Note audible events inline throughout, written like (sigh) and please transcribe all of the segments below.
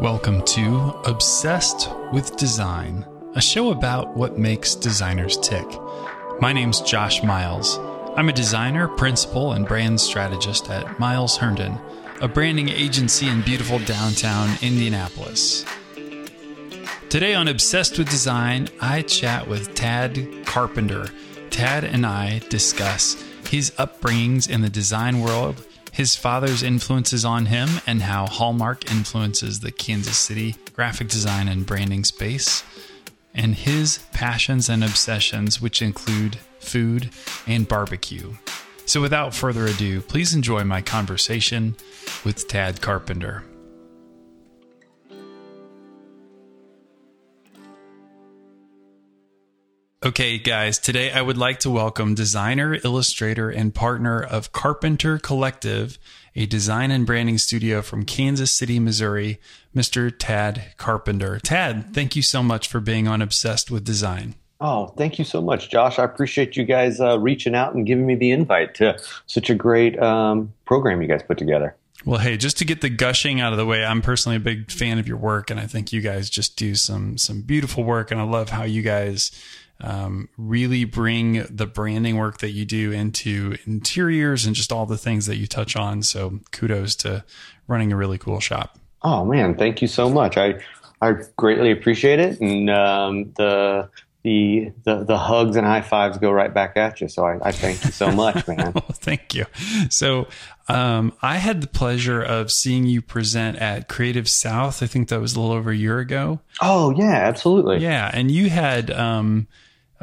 Welcome to Obsessed with Design, a show about what makes designers tick. My name's Josh Miles. I'm a designer, principal, and brand strategist at Miles Herndon, a branding agency in beautiful downtown Indianapolis. Today on Obsessed with Design, I chat with Tad Carpenter. Tad and I discuss his upbringings in the design world his father's influences on him, and how Hallmark influences the Kansas City graphic design and branding space, and his passions and obsessions, which include food and barbecue. So, without further ado, please enjoy my conversation with Tad Carpenter. Okay, guys, today I would like to welcome designer, illustrator, and partner of Carpenter Collective, a design and branding studio from Kansas City, Missouri, Mr. Tad Carpenter. Tad, thank you so much for being on Obsessed with Design. Oh, thank you so much, Josh. I appreciate you guys uh, reaching out and giving me the invite to such a great um, program you guys put together. Well, hey, just to get the gushing out of the way, I'm personally a big fan of your work, and I think you guys just do some some beautiful work, and I love how you guys um, really bring the branding work that you do into interiors and just all the things that you touch on. So kudos to running a really cool shop. Oh man, thank you so much. I I greatly appreciate it, and um, the the, the the hugs and high fives go right back at you. So I, I thank you so much, (laughs) man. well, thank you. So um, I had the pleasure of seeing you present at Creative South. I think that was a little over a year ago. Oh yeah, absolutely. Yeah, and you had um,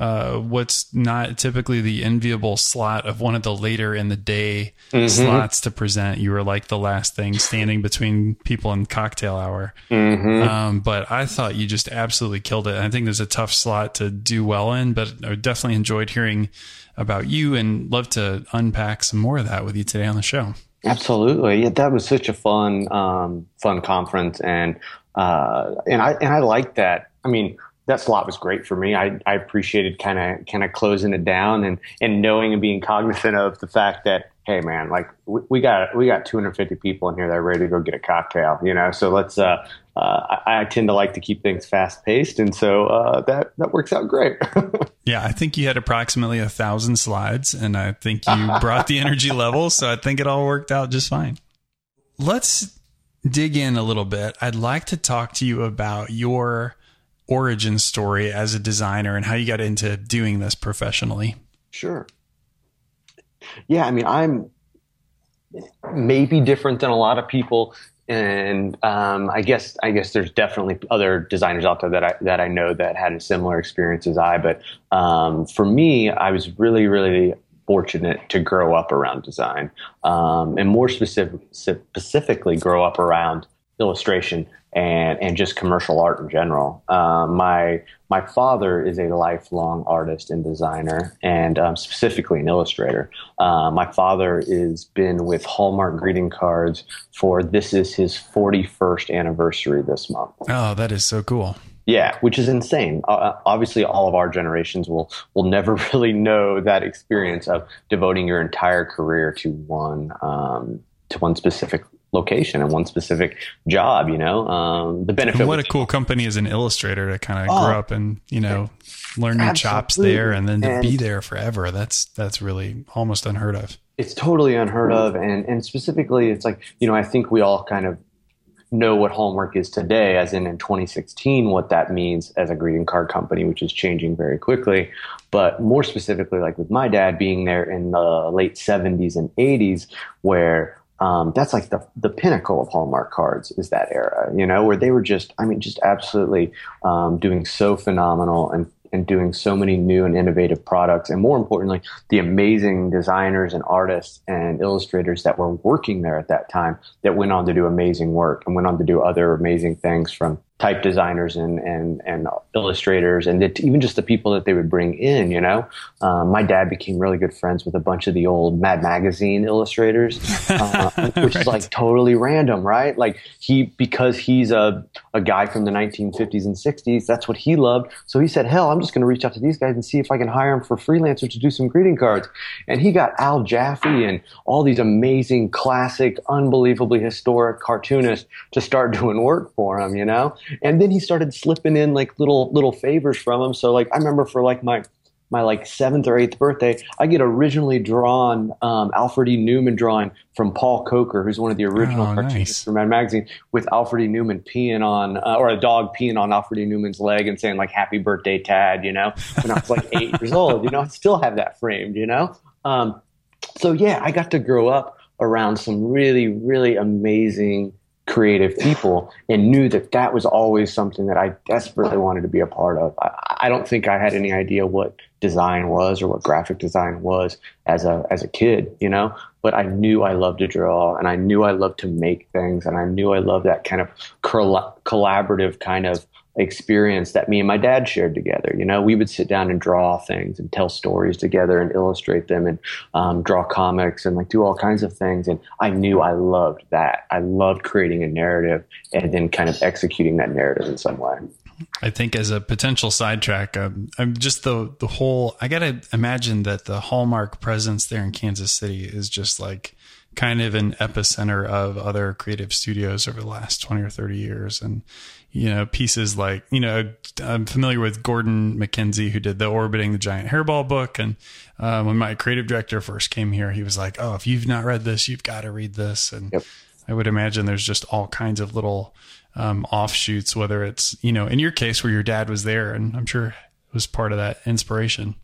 uh, what's not typically the enviable slot of one of the later in the day mm-hmm. slots to present. You were like the last thing standing between people in cocktail hour. Mm-hmm. Um, but I thought you just absolutely killed it. I think there's a tough slot to do well in, but I definitely enjoyed hearing about you and love to unpack some more of that with you today on the show. Absolutely. Yeah, that was such a fun, um, fun conference. And, uh, and I, and I like that. I mean, that slot was great for me. I, I appreciated kind of kind of closing it down and and knowing and being cognizant of the fact that hey man, like we, we got we got 250 people in here that are ready to go get a cocktail, you know. So let's. Uh, uh, I, I, tend to like to keep things fast paced, and so uh, that that works out great. (laughs) yeah, I think you had approximately a thousand slides, and I think you (laughs) brought the energy level, so I think it all worked out just fine. Let's dig in a little bit. I'd like to talk to you about your origin story as a designer and how you got into doing this professionally. Sure. Yeah, I mean, I'm maybe different than a lot of people, and um, I guess I guess there's definitely other designers out there that I that I know that had a similar experience as I. But um, for me, I was really really fortunate to grow up around design, um, and more specific, specifically, grow up around illustration and and just commercial art in general. Um, my my father is a lifelong artist and designer, and um, specifically an illustrator. Uh, my father has been with Hallmark greeting cards for this is his 41st anniversary this month. Oh, that is so cool. Yeah, which is insane. Uh, obviously, all of our generations will will never (laughs) really know that experience of devoting your entire career to one um, to one specific location and one specific job, you know, um, the benefit. And what a cool company as an illustrator to kind of oh, grow up and, you know, learn your chops there and then to and be there forever. That's, that's really almost unheard of. It's totally unheard of. And, and specifically, it's like, you know, I think we all kind of know what Hallmark is today, as in in 2016, what that means as a greeting card company, which is changing very quickly. But more specifically, like with my dad being there in the late 70s and 80s, where um, that's like the the pinnacle of Hallmark cards is that era, you know, where they were just, I mean, just absolutely um, doing so phenomenal and and doing so many new and innovative products, and more importantly, the amazing designers and artists and illustrators that were working there at that time that went on to do amazing work and went on to do other amazing things from type designers and and and illustrators, and it, even just the people that they would bring in. You know, um, my dad became really good friends with a bunch of the old Mad Magazine illustrators, uh, (laughs) which right. is like totally random, right? Like he because he's a a guy from the 1950s and 60s, that's what he loved. So he said, "Hell, I'm just going to reach out to these guys and see if I can hire them for freelancer to do some greeting cards." And he got Al Jaffee and all these amazing, classic, unbelievably historic cartoonists to start (laughs) doing work for him. You know. And then he started slipping in like little little favors from him. So like I remember for like my my like seventh or eighth birthday, I get originally drawn um, Alfred E. Neuman drawing from Paul Coker, who's one of the original oh, cartoonists nice. from Mad Magazine, with Alfred E. Neuman peeing on, uh, or a dog peeing on Alfred E. Neuman's leg and saying like "Happy Birthday, Tad," you know. When I was like eight years old, you know, I still have that framed, you know. Um, so yeah, I got to grow up around some really, really amazing creative people and knew that that was always something that I desperately wanted to be a part of. I, I, don't think I had any idea what design was or what graphic design was as a as a kid, you know, but I knew I loved to draw and I knew I loved to make things and I knew I loved that kind of collaborative kind of experience that me and my dad shared together. You know, we would sit down and draw things and tell stories together and illustrate them and um, draw comics and like do all kinds of things. And I knew I loved that. I loved creating a narrative and then kind of executing that narrative in some way. I think as a potential sidetrack, um, I'm just the the whole. I gotta imagine that the Hallmark presence there in Kansas City is just like kind of an epicenter of other creative studios over the last 20 or 30 years. And, you know, pieces like, you know, I'm familiar with Gordon MacKenzie, who did the Orbiting the Giant Hairball book. And uh, when my creative director first came here, he was like, oh, if you've not read this, you've got to read this. And yep. I would imagine there's just all kinds of little um, offshoots, whether it's, you know, in your case where your dad was there, and I'm sure it was part of that inspiration.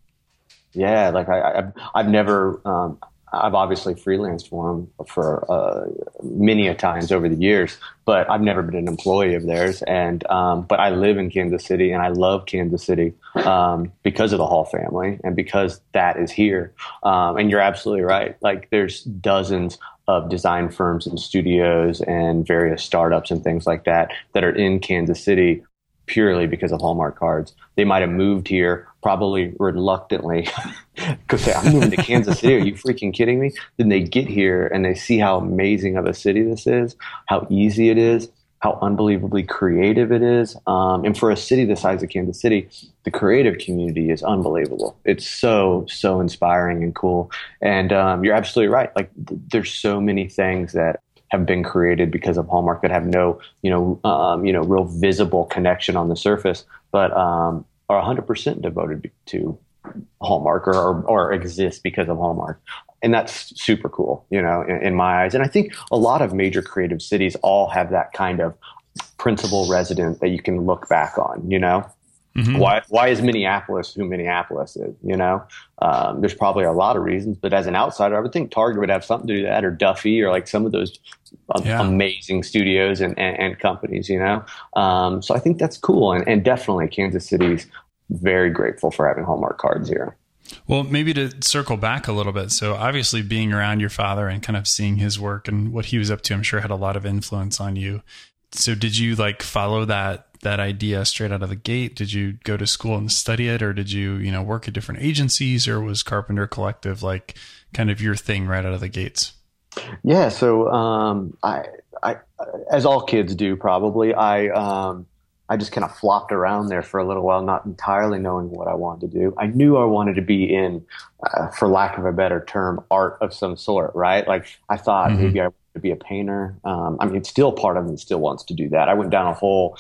Yeah, like I, I I've never um, I've obviously freelanced for them for uh, many a times over the years, but I've never been an employee of theirs. And um, but I live in Kansas City, and I love Kansas City um, because of the Hall family and because that is here. Um, and you're absolutely right. Like there's dozens of design firms and studios and various startups and things like that that are in Kansas City purely because of Hallmark cards. They might have moved here probably reluctantly (laughs) because I'm moving to Kansas City. Are you freaking kidding me? Then they get here and they see how amazing of a city this is, how easy it is, how unbelievably creative it is. Um, and for a city the size of Kansas City, the creative community is unbelievable. It's so, so inspiring and cool. And um, you're absolutely right. Like, th- there's so many things that have been created because of Hallmark that have no, you know, um, you know, real visible connection on the surface, but um, are 100% devoted to Hallmark or, or, or exist because of Hallmark. And that's super cool, you know, in, in my eyes. And I think a lot of major creative cities all have that kind of principal resident that you can look back on, you know? Mm-hmm. Why why is Minneapolis who Minneapolis is? You know, um, there's probably a lot of reasons, but as an outsider, I would think Target would have something to do that, or Duffy, or like some of those yeah. amazing studios and, and, and, companies. You know, um, so I think that's cool, and, and definitely Kansas City's very grateful for having Hallmark cards here. Well, maybe to circle back a little bit. So, obviously, being around your father and kind of seeing his work and what he was up to, I'm sure had a lot of influence on you. So, did you like follow that that idea straight out of the gate? Did you go to school and study it, or did you, you know, work at different agencies, or was Carpenter Collective like kind of your thing right out of the gates? Yeah, so um, I, I, as all kids do, probably I, um, I just kind of flopped around there for a little while, not entirely knowing what I wanted to do. I knew I wanted to be in, uh, for lack of a better term, art of some sort, right? Like I thought mm-hmm. maybe I to be a painter. Um, I mean, it's still part of me still wants to do that. I went down a whole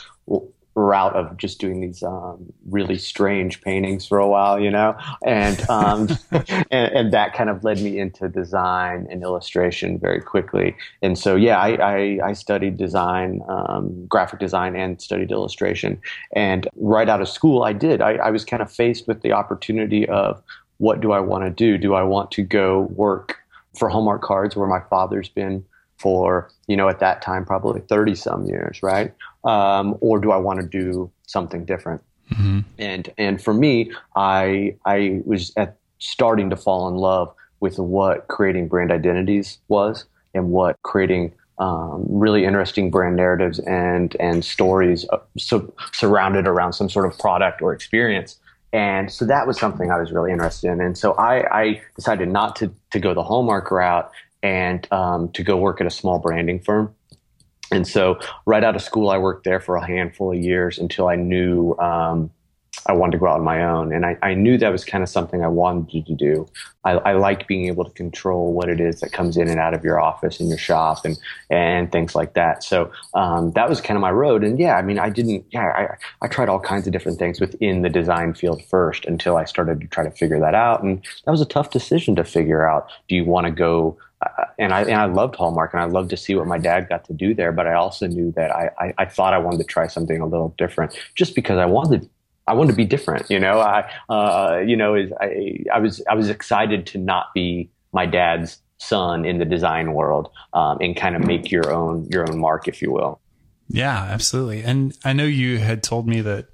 route of just doing these um, really strange paintings for a while, you know, and, um, (laughs) and, and that kind of led me into design and illustration very quickly. And so, yeah, I, I, I studied design, um, graphic design, and studied illustration. And right out of school, I did. I, I was kind of faced with the opportunity of what do I want to do? Do I want to go work for Hallmark Cards, where my father's been for you know at that time probably 30 some years right um, or do i want to do something different mm-hmm. and and for me i i was at starting to fall in love with what creating brand identities was and what creating um, really interesting brand narratives and and stories uh, so, surrounded around some sort of product or experience. And so that was something I was really interested in. And so I, I decided not to to go the hallmark route and um, to go work at a small branding firm. And so right out of school, I worked there for a handful of years until I knew um, I wanted to go out on my own. And I, I knew that was kind of something I wanted to do. I, I like being able to control what it is that comes in and out of your office and your shop and, and things like that. So um, that was kind of my road. And yeah, I mean, I didn't, yeah, I, I tried all kinds of different things within the design field first until I started to try to figure that out. And that was a tough decision to figure out. Do you want to go uh, and I and I loved Hallmark and I loved to see what my dad got to do there. But I also knew that I, I, I thought I wanted to try something a little different, just because I wanted I wanted to be different. You know, I, uh, you know, is I, I was, I was excited to not be my dad's son in the design world, um, and kind of make your own, your own mark, if you will. Yeah, absolutely. And I know you had told me that,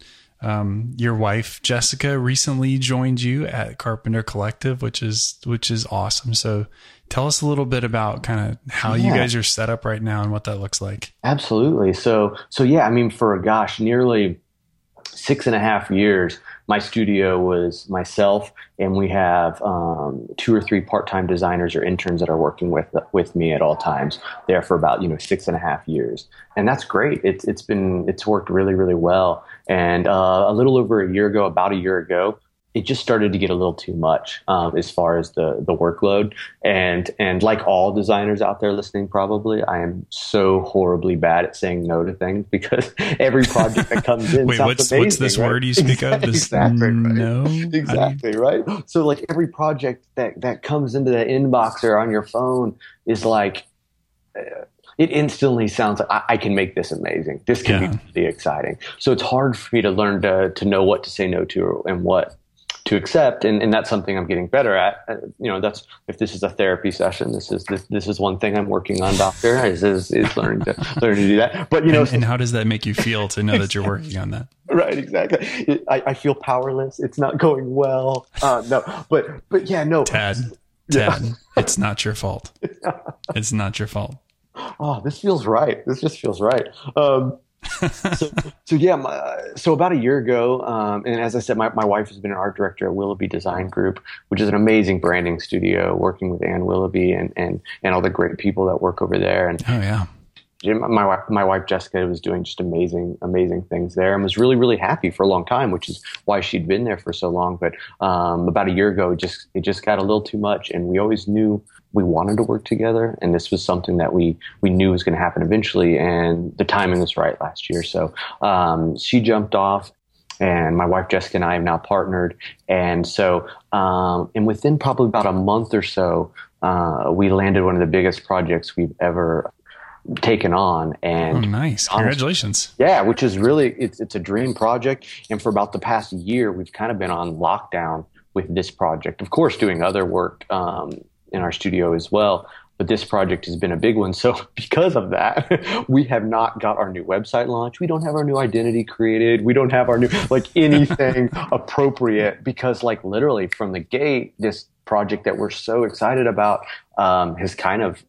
um, your wife Jessica recently joined you at Carpenter Collective, which is which is awesome. So tell us a little bit about kind of how yeah. you guys are set up right now and what that looks like. Absolutely. So so yeah, I mean for gosh, nearly six and a half years, my studio was myself, and we have um, two or three part-time designers or interns that are working with with me at all times. There for about you know six and a half years, and that's great. It's it's been it's worked really really well. And uh, a little over a year ago, about a year ago, it just started to get a little too much um, as far as the the workload and and like all designers out there listening probably i am so horribly bad at saying no to things because (laughs) every project that comes in (laughs) wait what's, amazing, what's this right? word you speak (laughs) exactly, of this exactly right. no exactly right so like every project that that comes into the inbox or on your phone is like uh, it instantly sounds like I, I, can make this amazing. This can yeah. be really exciting. So it's hard for me to learn to to know what to say no to and what to accept and, and that's something i'm getting better at. Uh, you know that's if this is a therapy session this is this, this is one thing i'm working on doctor is, is, is learning to learn to do that. But you know and, and, how does that make you feel to know that you're working on that? (laughs) Right exactly. I, I feel powerless. It's not going well. Uh, no but but yeah no. Tad tad yeah. it's not your fault. (laughs) It's not your fault. Oh this feels right. This just feels right. Um, (laughs) so, so yeah, my, so about a year ago, um, and as I said, my, my wife has been an art director at Willoughby Design Group, which is an amazing branding studio, working with Ann Willoughby and and and all the great people that work over there. And oh yeah. My wife, my wife Jessica was doing just amazing, amazing things there, and was really, really happy for a long time, which is why she'd been there for so long. But um, about a year ago, it just it just got a little too much, and we always knew we wanted to work together, and this was something that we we knew was going to happen eventually, and the timing was right last year. So um, she jumped off, and my wife Jessica and I have now partnered, and so um, and within probably about a month or so, uh, we landed one of the biggest projects we've ever taken on and oh, nice. congratulations. Yeah which is really it's, it's a dream project. And for about the past year we've kind of been on lockdown with this project. Of course doing other work um, in our studio as well. But this project has been a big one. So (laughs) because of that, (laughs) we have not got our new website launched. We don't have our new identity created. We don't have our new, like (laughs) anything appropriate because like literally from the gate, this project that we're so excited about um, has kind of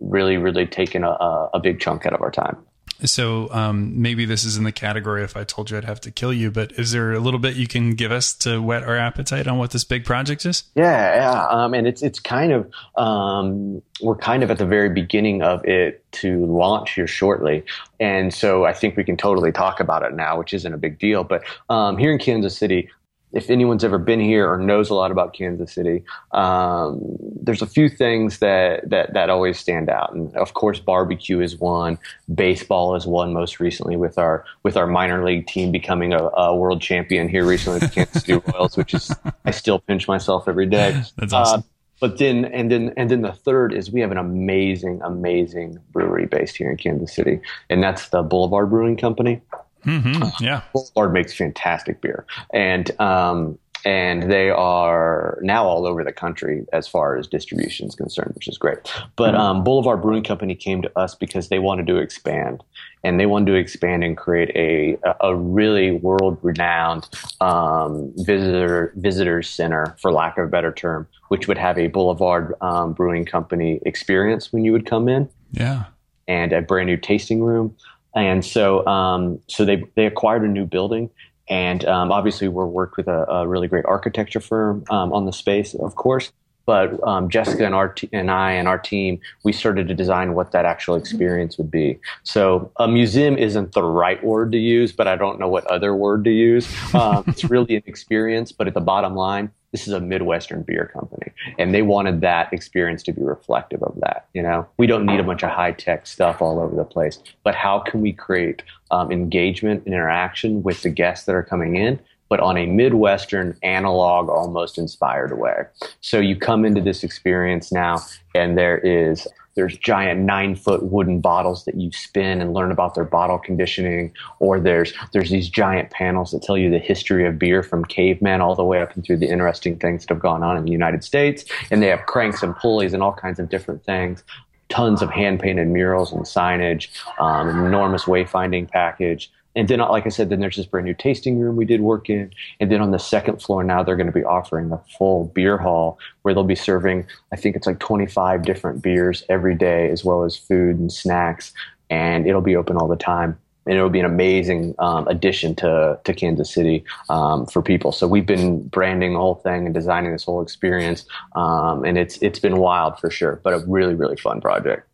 really, really taken a, a big chunk out of our time. So um, maybe this is in the category if I told you I'd have to kill you, but is there a little bit you can give us to whet our appetite on what this big project is? Yeah, yeah, um, and it's it's kind of um, we're kind of at the very beginning of it to launch here shortly, and so I think we can totally talk about it now, which isn't a big deal. But um, here in Kansas City, if anyone's ever been here or knows a lot about Kansas City, um, there's a few things that, that that always stand out, and of course, barbecue is one. Baseball is one. Most recently, with our with our minor league team becoming a, a world champion here recently, the Kansas City (laughs) Royals, which is I still pinch myself every day. (laughs) That's awesome. Uh, but then and then and then the third is we have an amazing, amazing brewery based here in Kansas City, and that's the Boulevard Brewing Company. Mm-hmm. Yeah, Boulevard makes fantastic beer, and um, and they are now all over the country as far as distribution is concerned, which is great. But mm-hmm. um, Boulevard Brewing Company came to us because they wanted to expand, and they wanted to expand and create a a really world renowned um, visitor visitor center, for lack of a better term, which would have a Boulevard um, Brewing Company experience when you would come in. Yeah and a brand new tasting room. And so, um, so they they acquired a new building, and um, obviously we're worked with a, a, really great architecture firm um, on the space, of course. But um, Jessica and our t- and I and our team, we started to design what that actual experience would be. So a museum isn't the right word to use, but I don't know what other word to use. Um, it's really an experience, but at the bottom line, this is a Midwestern beer company. And they wanted that experience to be reflective of that. You know, we don't need a bunch of high tech stuff all over the place, but how can we create um, engagement and interaction with the guests that are coming in? But on a Midwestern analog, almost inspired way. So you come into this experience now, and there is there's giant nine foot wooden bottles that you spin and learn about their bottle conditioning or there's there's these giant panels that tell you the history of beer from cavemen all the way up and through the interesting things that have gone on in the united states. And they have cranks and pulleys and all kinds of different things. Tons of hand painted murals and signage um, enormous wayfinding package and then, like I said, then there's this brand new tasting room we did work in. And then on the second floor now, they're going to be offering a full beer hall where they'll be serving, I think it's like 25 different beers every day, as well as food and snacks. And it'll be open all the time. And it'll be an amazing um, addition to, to Kansas City um, for people. So we've been branding the whole thing and designing this whole experience. Um, and it's, it's been wild for sure, but a really, really fun project.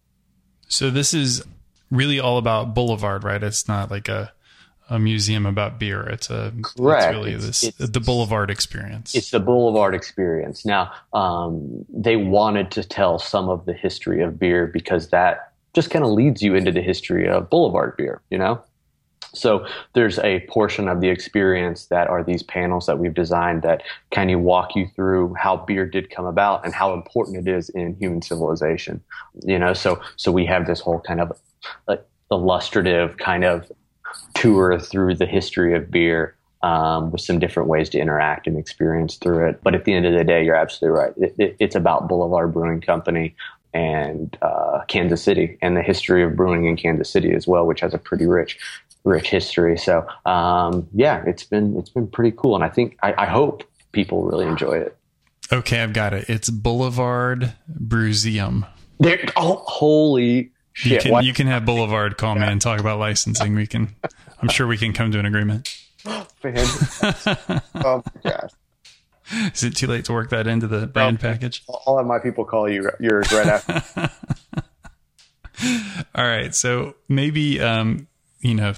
So this is really all about Boulevard, right? It's not like a a museum about beer. It's a Correct. It's really it's, this it's, the Boulevard experience. It's the Boulevard experience. Now, um, they wanted to tell some of the history of beer because that just kind of leads you into the history of Boulevard beer. You know. So there's a portion of the experience that are these panels that we've designed that kind of walk you through how beer did come about and how important it is in human civilization. You know, so so we have this whole kind of like illustrative kind of tour through the history of beer um, with some different ways to interact and experience through it. But at the end of the day, you're absolutely right. It, it, it's about Boulevard Brewing Company and uh, Kansas City and the history of brewing in Kansas City as well, which has a pretty rich, rich history. So um, yeah, it's been it's been pretty cool, and I think I, I hope people really enjoy it. Okay, I've got it. It's Boulevard Brewseum. There, oh, holy Shit, you can you can have Boulevard call me and talk about licensing. We can, I'm sure we can come to an agreement. (gasps) oh my gosh. Is it too late to work that into the brand package? I'll have my people call you yours right after. (laughs) All right, so maybe um, you know,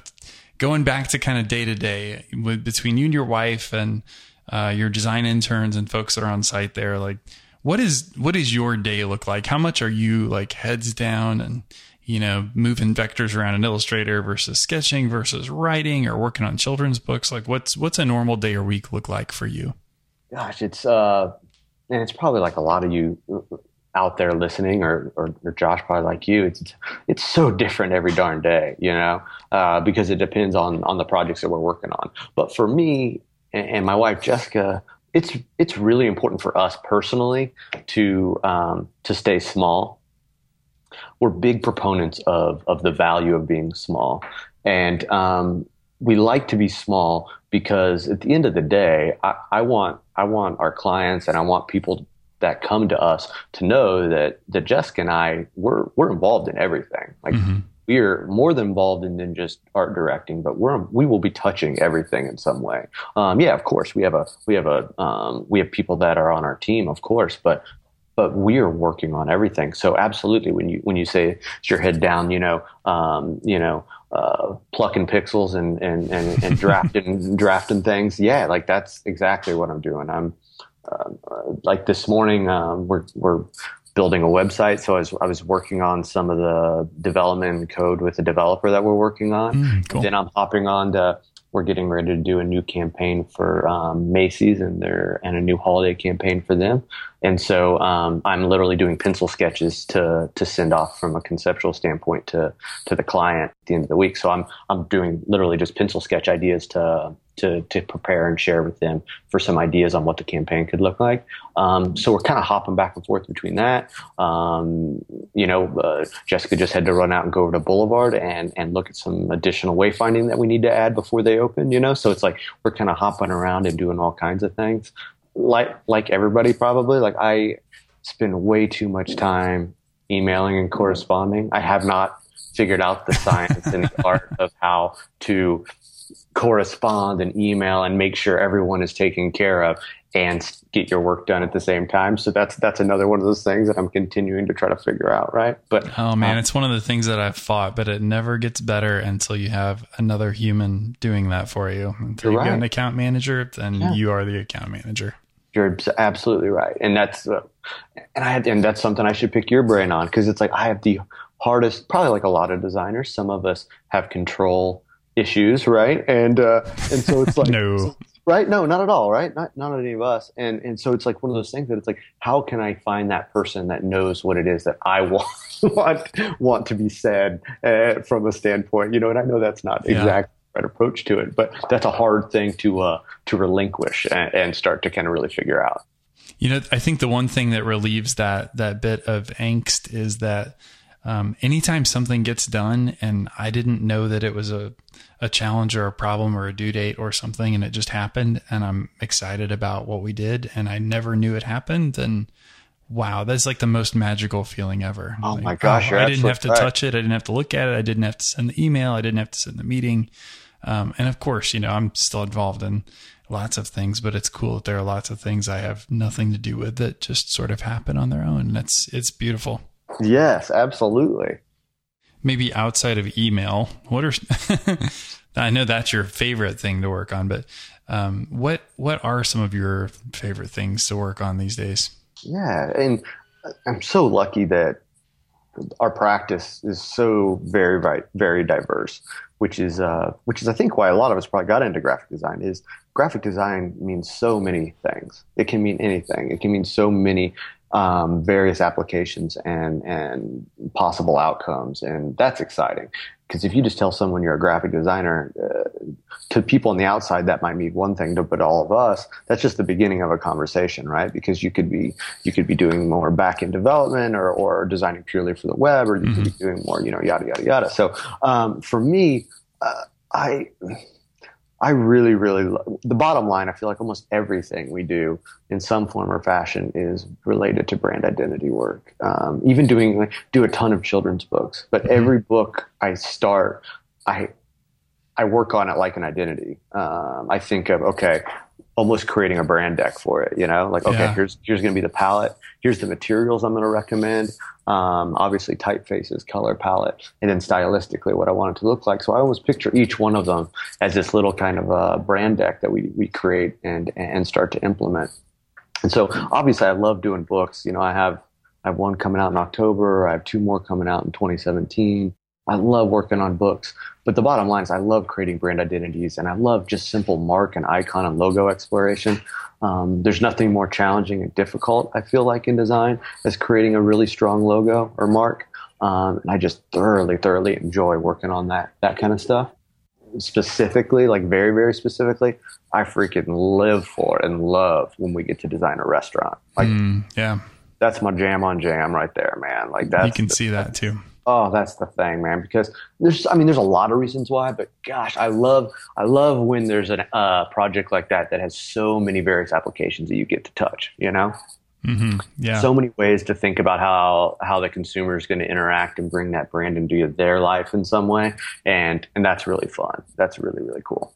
going back to kind of day to day between you and your wife and uh, your design interns and folks that are on site there, like what is what does your day look like? How much are you like heads down and you know moving vectors around in Illustrator versus sketching versus writing or working on children's books? Like what's what's a normal day or week look like for you? Gosh, it's uh, and it's probably like a lot of you out there listening, or, or, or Josh probably like you. It's it's so different every darn day, you know, uh, because it depends on on the projects that we're working on. But for me and, and my wife Jessica it's it's really important for us personally to um, to stay small. We're big proponents of of the value of being small, and um, we like to be small because at the end of the day, I, I, want I want our clients and I want people that come to us to know that that Jessica and I we're we're involved in everything. Like mm-hmm we are more than involved in than just art directing, but we're we will be touching everything in some way. Um, yeah, of course, we have a we have a um, we have people that are on our team, of course, but but we are working on everything. So absolutely, when you when you say it's your head down, you know, um, you know, uh, plucking pixels and and and, and (laughs) drafting drafting things, yeah, like that's exactly what I'm doing. I'm uh, like this morning, um, we're we're building a website. So I was, I was working on some of the development code with the developer that we're working on. Mm, cool. Then I'm hopping on to, we're getting ready to do a new campaign for um, Macy's and their and a new holiday campaign for them. And so um, I'm literally doing pencil sketches to to send off from a conceptual standpoint to to the client at the end of the week. So I'm I'm doing literally just pencil sketch ideas to to to prepare and share with them for some ideas on what the campaign could look like. Um, so we're kind of hopping back and forth between that. Um, you know, uh, Jessica just had to run out and go over to Boulevard and and look at some additional wayfinding that we need to add before they open. You know, so it's like we're kind of hopping around and doing all kinds of things like like everybody probably like I spend way too much time emailing and corresponding. I have not figured out the science and the (laughs) art of how to correspond and email and make sure everyone is taken care of and get your work done at the same time. So that's that's another one of those things that I'm continuing to try to figure out, right? But oh man, um, it's one of the things that I've fought, but it never gets better until you have another human doing that for you. Until you right. get an account manager, then yeah. you are the account manager. You're absolutely right, and that's uh, and I had, and that's something I should pick your brain on because it's like I have the hardest, probably like a lot of designers. Some of us have control issues, right? And uh, and so it's like (laughs) no. Right? No, not at all. Right? Not not any of us. And and so it's like one of those things that it's like, how can I find that person that knows what it is that I (laughs) want want want to be said uh, from a standpoint? You know, and I know that's not yeah. exactly right approach to it, but that's a hard thing to uh, to relinquish and, and start to kind of really figure out. You know, I think the one thing that relieves that that bit of angst is that um, anytime something gets done and I didn't know that it was a, a challenge or a problem or a due date or something and it just happened and I'm excited about what we did and I never knew it happened, then wow, that's like the most magical feeling ever. Oh like, my gosh. Oh, I didn't have to right. touch it. I didn't have to look at it. I didn't have to send the email. I didn't have to send the meeting. Um, and of course, you know, I'm still involved in lots of things, but it's cool that there are lots of things I have nothing to do with that just sort of happen on their own. And it's, it's beautiful. Yes, absolutely. Maybe outside of email, what are (laughs) I know that's your favorite thing to work on, but um, what what are some of your favorite things to work on these days? Yeah, and I'm so lucky that our practice is so very very diverse, which is uh, which is I think why a lot of us probably got into graphic design. Is graphic design means so many things. It can mean anything. It can mean so many um, various applications and and possible outcomes, and that's exciting. Because if you just tell someone you're a graphic designer, uh, to people on the outside that might mean one thing, but all of us, that's just the beginning of a conversation, right? Because you could be you could be doing more back end development or or designing purely for the web, or you mm-hmm. could be doing more, you know, yada yada yada. So um, for me, uh, I I really, really, lo- the bottom line, I feel like almost everything we do in some form or fashion is related to brand identity work. Um, even doing, like, do a ton of children's books, but mm-hmm. every book I start, I, I work on it like an identity. Um, I think of, okay, almost creating a brand deck for it, you know, like, okay, yeah. here's, here's going to be the palette. Here's the materials I'm going to recommend. Um, obviously typefaces, color palette, and then stylistically what I want it to look like. So I always picture each one of them as this little kind of a brand deck that we, we create and, and start to implement. And so obviously I love doing books. You know, I have, I have one coming out in October. I have two more coming out in 2017. I love working on books. But the bottom line is I love creating brand identities and I love just simple mark and icon and logo exploration. Um, there's nothing more challenging and difficult, I feel like, in design as creating a really strong logo or mark. Um, and I just thoroughly, thoroughly enjoy working on that, that kind of stuff. Specifically, like very, very specifically, I freaking live for and love when we get to design a restaurant. Like, mm, yeah, that's my jam on jam right there, man. Like that. You can the, see that too. Oh, that's the thing, man. Because there's, I mean, there's a lot of reasons why, but gosh, I love, I love when there's a uh, project like that that has so many various applications that you get to touch. You know, mm-hmm. yeah, so many ways to think about how how the consumer is going to interact and bring that brand into their life in some way, and and that's really fun. That's really really cool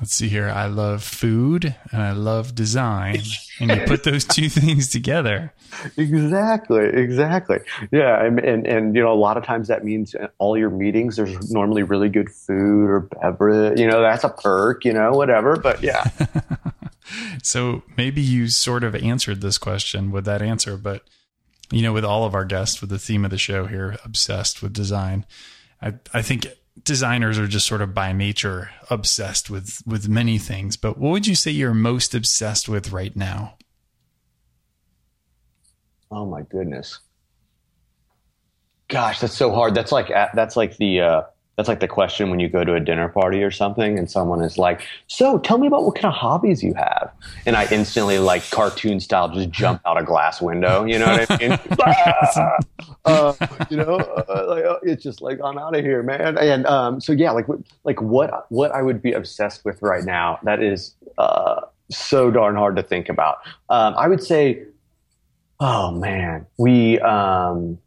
let's see here. I love food and I love design. and you put those two (laughs) things together. Exactly. Exactly. Yeah. And, and, and, you know, a lot of times that means all your meetings, there's normally really good food or beverage, you know, that's a perk, you know, whatever. But yeah. (laughs) so maybe you sort of answered this question with that answer, but you know, with all of our guests, with the theme of the show here, obsessed with design, I, I think designers are just sort of by nature obsessed with with many things but what would you say you're most obsessed with right now? Oh my goodness. Gosh that's so hard. That's like that's like the uh that's like the question when you go to a dinner party or something and someone is like, So tell me about what kind of hobbies you have. And I instantly, like cartoon style, just jump out a glass window. You know what I mean? (laughs) ah! (laughs) uh, you know, uh, like, uh, it's just like, I'm out of here, man. And um, so, yeah, like, like what, what I would be obsessed with right now, that is uh, so darn hard to think about. Um, I would say, oh man, we, um,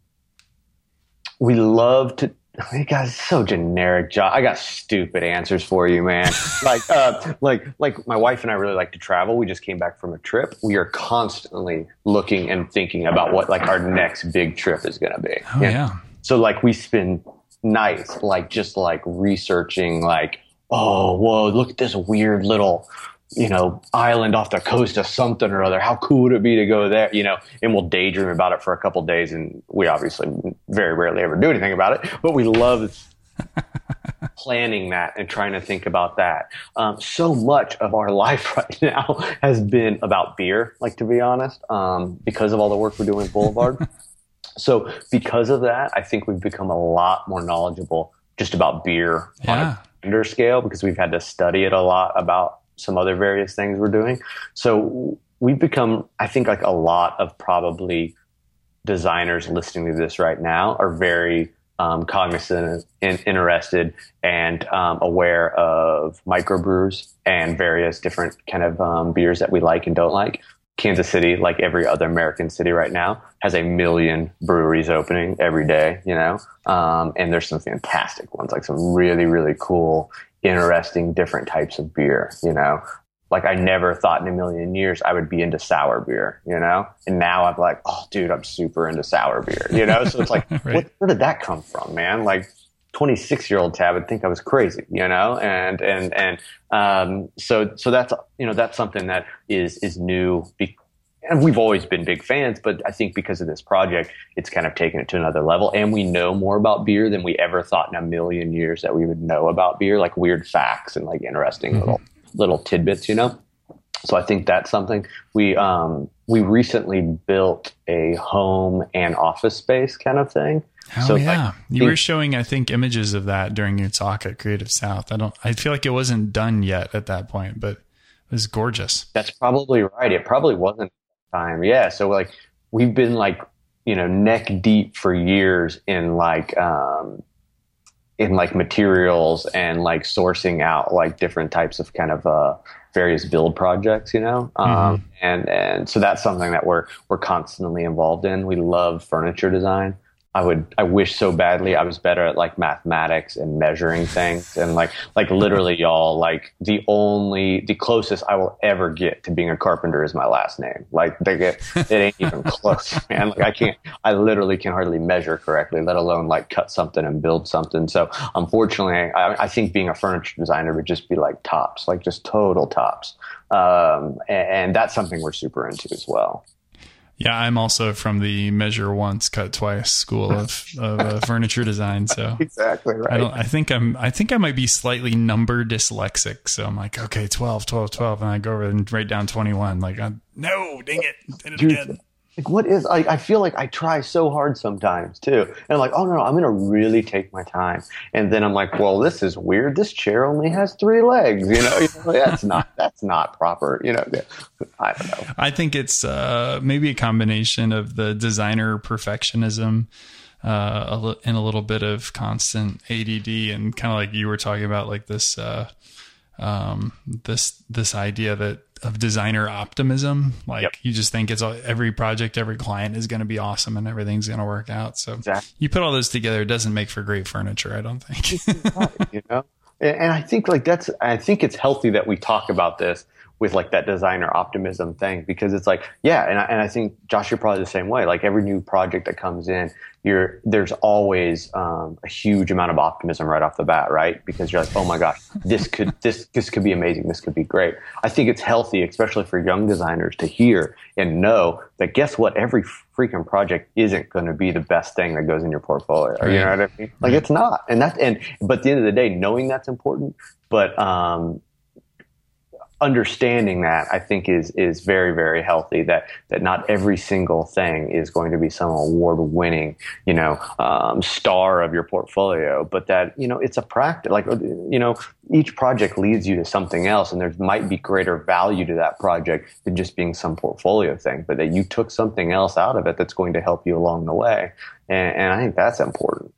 we love to, you guys so generic job i got stupid answers for you man. Like uh like like my wife and i really like to travel. We just came back from a trip. We are constantly looking and thinking about what like our next big trip is going to be. Oh, yeah. So like we spend nights like just like researching like oh whoa look at this weird little you know, island off the coast of something or other. How cool would it be to go there? You know, and we'll daydream about it for a couple days, and we obviously very rarely ever do anything about it. But we love (laughs) planning that and trying to think about that. Um, so much of our (laughs) life right now has been about beer, like to be honest, um, because of all the work we're doing with Boulevard. (laughs) so because of that, I think we've become a lot more knowledgeable just about beer yeah. on a scale because we've had to study it a lot about some other various things we're doing. So we've become, I think, like a lot of probably designers listening to this right now are very um, cognizant and interested and um, aware of microbrews and various different kind of um, beers that we like and don't like. Kansas City, like every other American city right now, has a million breweries opening every day, you know? Um, and there's some fantastic ones, like some really, really cool interesting different types of beer, you know. Like I never thought in a million years I would be into sour beer, you know? And now I'm like, oh dude, I'm super into sour beer, you know? So it's like, (laughs) right. what, where did that come from, man? Like 26 year old Tad would think I was crazy, you know? And, and, and, um, so, so that's, you know, that's something that is, is new be- and we've always been big fans, but I think because of this project, it's kind of taken it to another level. And we know more about beer than we ever thought in a million years that we would know about beer, like weird facts and like interesting mm-hmm. little little tidbits, you know. So I think that's something we um, we recently built a home and office space kind of thing. Oh so yeah, you were showing I think images of that during your talk at Creative South. I don't. I feel like it wasn't done yet at that point, but it was gorgeous. That's probably right. It probably wasn't time. Yeah. So like we've been like, you know, neck deep for years in like, um, in like materials and like sourcing out like different types of kind of, uh, various build projects, you know? Um, mm-hmm. and, and so that's something that we're, we're constantly involved in. We love furniture design. I would I wish so badly I was better at like mathematics and measuring things and like like literally y'all like the only the closest I will ever get to being a carpenter is my last name. Like they get it ain't even (laughs) close, man. Like I can't I literally can hardly measure correctly, let alone like cut something and build something. So unfortunately I, I think being a furniture designer would just be like tops, like just total tops. Um, and, and that's something we're super into as well. Yeah, I'm also from the measure once, cut twice school of, of uh, (laughs) furniture design. So exactly right. I don't. I think I'm. I think I might be slightly number dyslexic. So I'm like, okay, 12, 12, 12, and I go over and write down 21. Like, I'm, no, dang it, did it again like what is I, I feel like I try so hard sometimes too. And I'm like, oh no, no, I'm gonna really take my time. And then I'm like, well, this is weird. This chair only has three legs, you know, (laughs) that's not that's not proper, you know. I don't know. I think it's uh, maybe a combination of the designer perfectionism. Uh, and a little bit of constant ADD, and kind of like you were talking about, like this, uh, um, this this idea that of designer optimism. Like yep. you just think it's all, every project, every client is going to be awesome and everything's going to work out. So exactly. you put all those together, it doesn't make for great furniture. I don't think. (laughs) you know, and I think like that's. I think it's healthy that we talk about this with like that designer optimism thing because it's like yeah and I, and I think Josh you're probably the same way. Like every new project that comes in you're there's always um, a huge amount of optimism right off the bat right? Because you're like oh my gosh this (laughs) could this this could be amazing. This could be great. I think it's healthy especially for young designers to hear and know that guess what? Every freaking project isn't going to be the best thing that goes in your portfolio. Right. you know what I mean? Like right. it's not. And that's and but at the end of the day knowing that's important but um, understanding that I think is is very very healthy. That that not every single thing is going to be some award winning you know um, star of your portfolio, but that you know it's a practice. Like you know each project leads you to something else, and there might be greater value to that project than just being some portfolio thing. But that you took something else out of it that's going to help you along the way, and, and I think that's important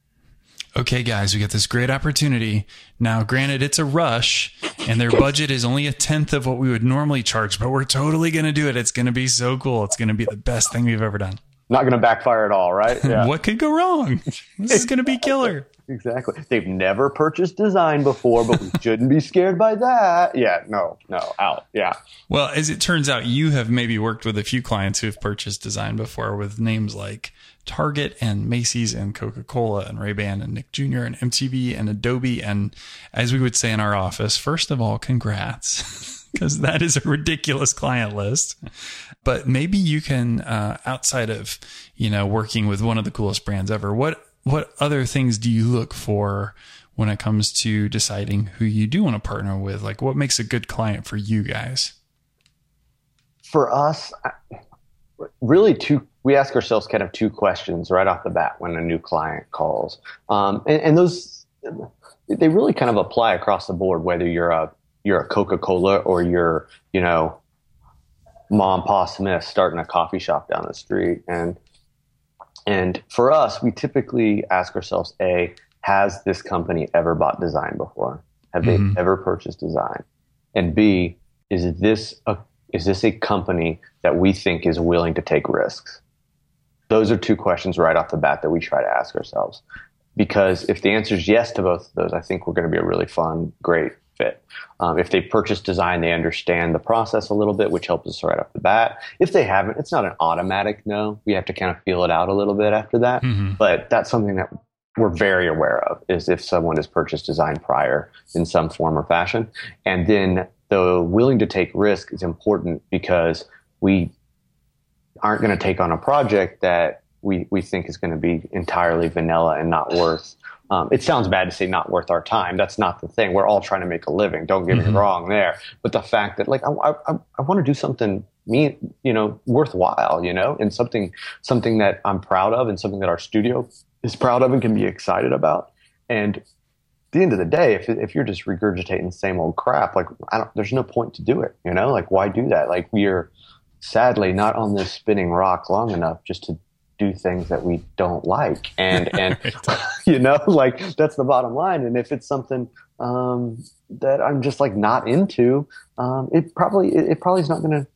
okay, guys, we got this great opportunity. Now, granted, it's a rush and their budget is only a tenth of what we would normally charge, but we're totally going to do it. It's going to be so cool. It's going to be the best thing we've ever done. Not going to backfire at all, right? (laughs) Yeah. what could go wrong? This is going to be killer. (laughs) exactly. They've never purchased design before, but we shouldn't be scared by that. Yeah, no, no, out. Yeah. Well, as it turns out, you have maybe worked with a few clients who have purchased design before with names like Target and Macy's and Coca Cola and Ray Ban and Nick Jr. and MTV and Adobe. And as we would say in our office, first of all, congrats. (laughs) Because that is a ridiculous client list, but maybe you can, uh, outside of you know working with one of the coolest brands ever, what what other things do you look for when it comes to deciding who you do want to partner with? Like, what makes a good client for you guys? For us, really, two. We ask ourselves kind of two questions right off the bat when a new client calls, um, and, and those they really kind of apply across the board. Whether you're a you're a Coca Cola or you're you know mom pa Smith starting a coffee shop down the street, and and for us, we typically ask ourselves, A, has this company ever bought design before? Have mm-hmm. they ever purchased design? And B, is this a is this a company that we think is willing to take risks? Those are two questions right off the bat that we try to ask ourselves. Because if the answer is yes to both of those, I think we're going to be a really fun, great fit. Um, if they purchase design, they understand the process a little bit, which helps us right off the bat. If they haven't, it's not an automatic no. We have to kind of feel it out a little bit after that. Mm-hmm. But that's something that we're very aware of is if someone has purchased design prior in some form or fashion. And then the willing to take risk is important because we aren't going to take on a project that we, we think is going to be entirely vanilla and not worth um, it sounds bad to say not worth our time. That's not the thing. We're all trying to make a living. Don't get mm-hmm. me wrong there. But the fact that like I, I, I want to do something me, you know, worthwhile, you know, and something something that I'm proud of, and something that our studio is proud of and can be excited about. And the end of the day, if if you're just regurgitating the same old crap, like I don't, there's no point to do it. You know, like why do that? Like we are sadly not on this spinning rock long enough just to do things that we don't like and (laughs) and (laughs) you know like that's the bottom line and if it's something um, that i'm just like not into um, it probably it, it probably is not going to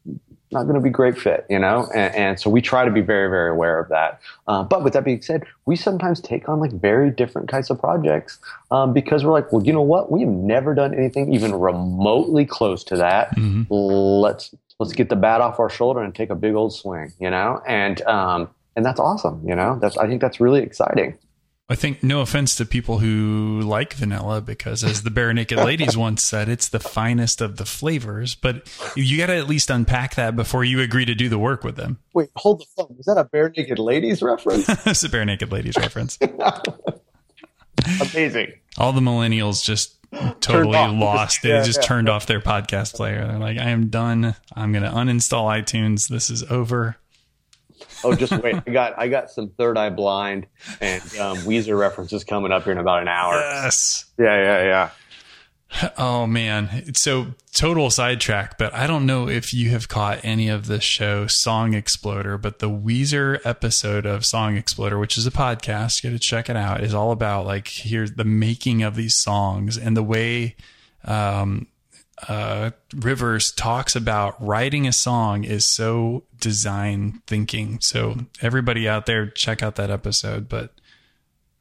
not going to be great fit, you know? And, and, so we try to be very, very aware of that. Uh, but with that being said, we sometimes take on like very different kinds of projects um, because we're like, well, you know what? We have never done anything even remotely close to that. Mm-hmm. Let's let's get the bat off our shoulder and take a big old swing, you know? And um, and that's awesome. You know, that's I think that's really exciting. I think no offense to people who like vanilla because as the Barenaked (laughs) Ladies once said, it's the finest of the flavors, but you got to at least unpack that before you agree to do the work with them. Wait, hold the phone. Is that a Barenaked Ladies reference? (laughs) it's a Barenaked Ladies reference. (laughs) Amazing. All the millennials just totally lost. They yeah, just yeah. turned off their podcast player. They're like, I am done. I'm going to uninstall iTunes. This is over oh, just wait. I got I got some Third Eye Blind and um, Weezer references coming up here in about an hour. Yes. Yeah, yeah, yeah. Oh man, so total sidetrack, but I don't know if you have caught any of the show, Song Exploder, but the Weezer episode of Song Exploder, which is a podcast, you got to check it out, is all about like here's the making of these songs and the way um, uh, Rivers talks about writing a song is so design thinking. So everybody out there, check out that episode. But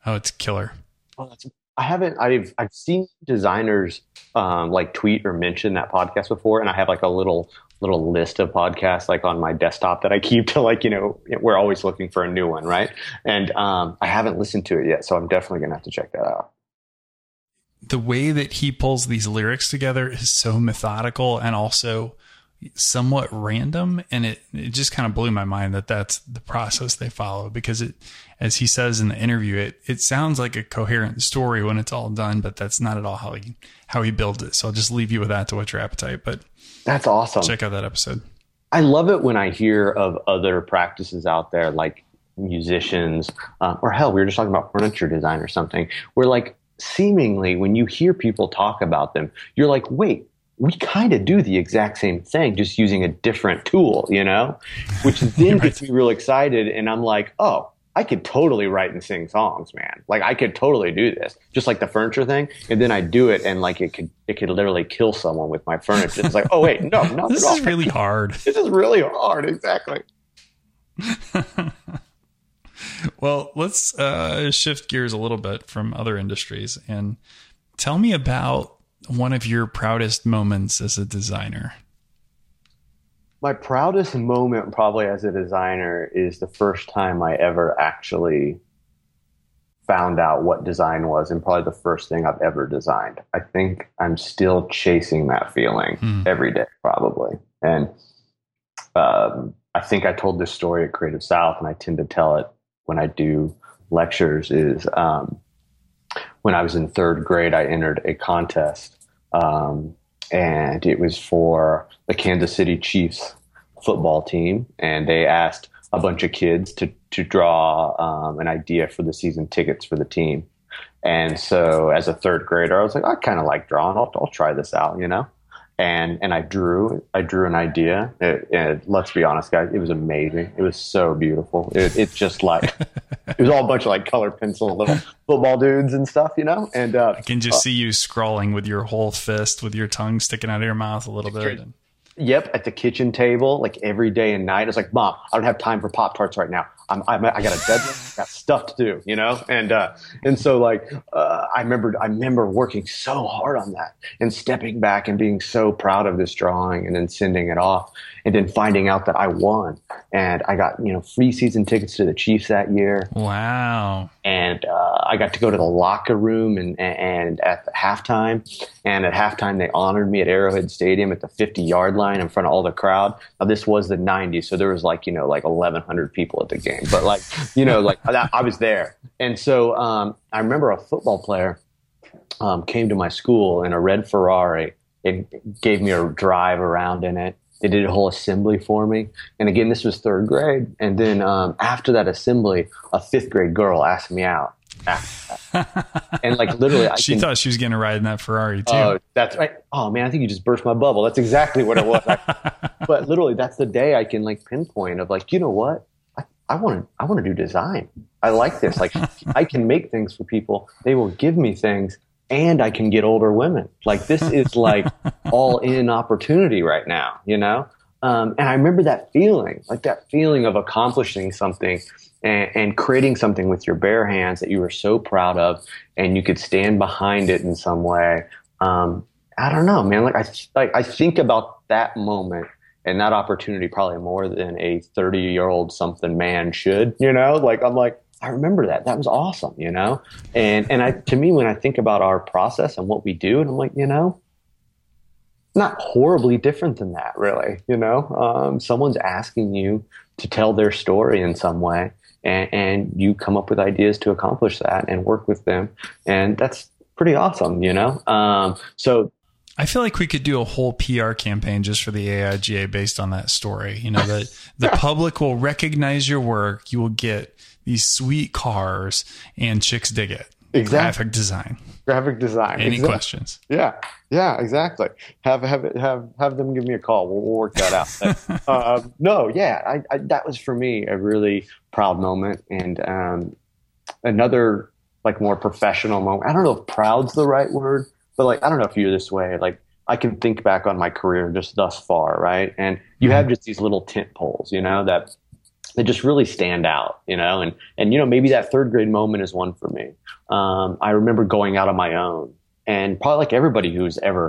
oh, it's killer. Oh, I haven't. I've I've seen designers um, like tweet or mention that podcast before, and I have like a little little list of podcasts like on my desktop that I keep to like you know we're always looking for a new one, right? And um, I haven't listened to it yet, so I'm definitely gonna have to check that out the way that he pulls these lyrics together is so methodical and also somewhat random. And it, it just kind of blew my mind that that's the process they follow because it as he says in the interview it it sounds like a coherent story when it's all done but that's not at all how he how he builds it. So I'll just leave you with that to whet your appetite but that's awesome. check out that episode. I love it when I hear of other practices out there like musicians uh, or hell we were just talking about furniture design or something where like seemingly when you hear people talk about them, you're like, wait, we kind of do the exact same thing, just using a different tool, you know? Which (laughs) then right. gets me real excited. And I'm like, oh, I could totally write and sing songs, man. Like I could totally do this, just like the furniture thing. And then I do it, and like it could, it could literally kill someone with my furniture. It's like, oh wait, no, no, (laughs) this is really hard. This is really hard, exactly. (laughs) well, let's uh, shift gears a little bit from other industries and tell me about one of your proudest moments as a designer. My proudest moment, probably as a designer, is the first time I ever actually found out what design was, and probably the first thing I've ever designed. I think I'm still chasing that feeling hmm. every day, probably. And um, I think I told this story at Creative South, and I tend to tell it when I do lectures. Is um, when I was in third grade, I entered a contest, um, and it was for the Kansas City Chiefs football team, and they asked a bunch of kids to to draw um, an idea for the season tickets for the team. And so, as a third grader, I was like, I kind of like drawing. I'll, I'll try this out, you know and and I drew I drew an idea. It, it, let's be honest, guys, it was amazing. It was so beautiful. It, it's just like (laughs) it was all a bunch of like color pencil little football dudes and stuff, you know. And uh, I can just uh, see you scrawling with your whole fist, with your tongue sticking out of your mouth a little bit. Yep, at the kitchen table, like every day and night. It's like, Mom, I don't have time for Pop Tarts right now. I'm, I'm, i got a deadline, I got stuff to do, you know? And, uh, and so like, uh, I remember, I remember working so hard on that and stepping back and being so proud of this drawing and then sending it off and then finding out that I won and I got, you know, free season tickets to the Chiefs that year. Wow. And, uh, I got to go to the locker room and, and at the halftime and at halftime they honored me at Arrowhead Stadium at the 50 yard line in front of all the crowd. Now this was the 90s. So there was like, you know, like 1100 people at the game but like, you know, like I was there. And so um, I remember a football player um, came to my school in a red Ferrari. It gave me a drive around in it. They did a whole assembly for me. And again, this was third grade. And then um, after that assembly, a fifth grade girl asked me out. (laughs) and like literally, I she can, thought she was going to ride in that Ferrari too. Oh, that's right. Oh man, I think you just burst my bubble. That's exactly what it was. (laughs) but literally, that's the day I can like pinpoint of like, you know what? I want to, I want to do design. I like this. Like (laughs) I can make things for people. They will give me things and I can get older women. Like this is like (laughs) all in opportunity right now, you know? Um, and I remember that feeling, like that feeling of accomplishing something and, and, creating something with your bare hands that you were so proud of and you could stand behind it in some way. Um, I don't know, man. Like I, like I think about that moment and that opportunity probably more than a 30 year old something man should, you know, like I'm like, I remember that. That was awesome, you know? And, and I, to me, when I think about our process and what we do, and I'm like, you know, not horribly different than that, really, you know? Um, someone's asking you to tell their story in some way and, and you come up with ideas to accomplish that and work with them. And that's pretty awesome, you know? Um, so I feel like we could do a whole PR campaign just for the AIGA based on that story. You know, that (laughs) the public will recognize your work. You will get these sweet cars and chicks dig it. Exactly. Graphic design. Graphic design. Any exactly. questions? Yeah. Yeah, exactly. Have have have have them give me a call. We'll, we'll work that out. uh, (laughs) no, yeah, I, I, that was for me a really proud moment, and um, another like more professional moment. I don't know if proud's the right word, but like, I don't know if you're this way. Like, I can think back on my career just thus far, right? And you mm-hmm. have just these little tent poles, you know, that that just really stand out, you know, and and you know maybe that third grade moment is one for me. Um, I remember going out on my own, and probably like everybody who's ever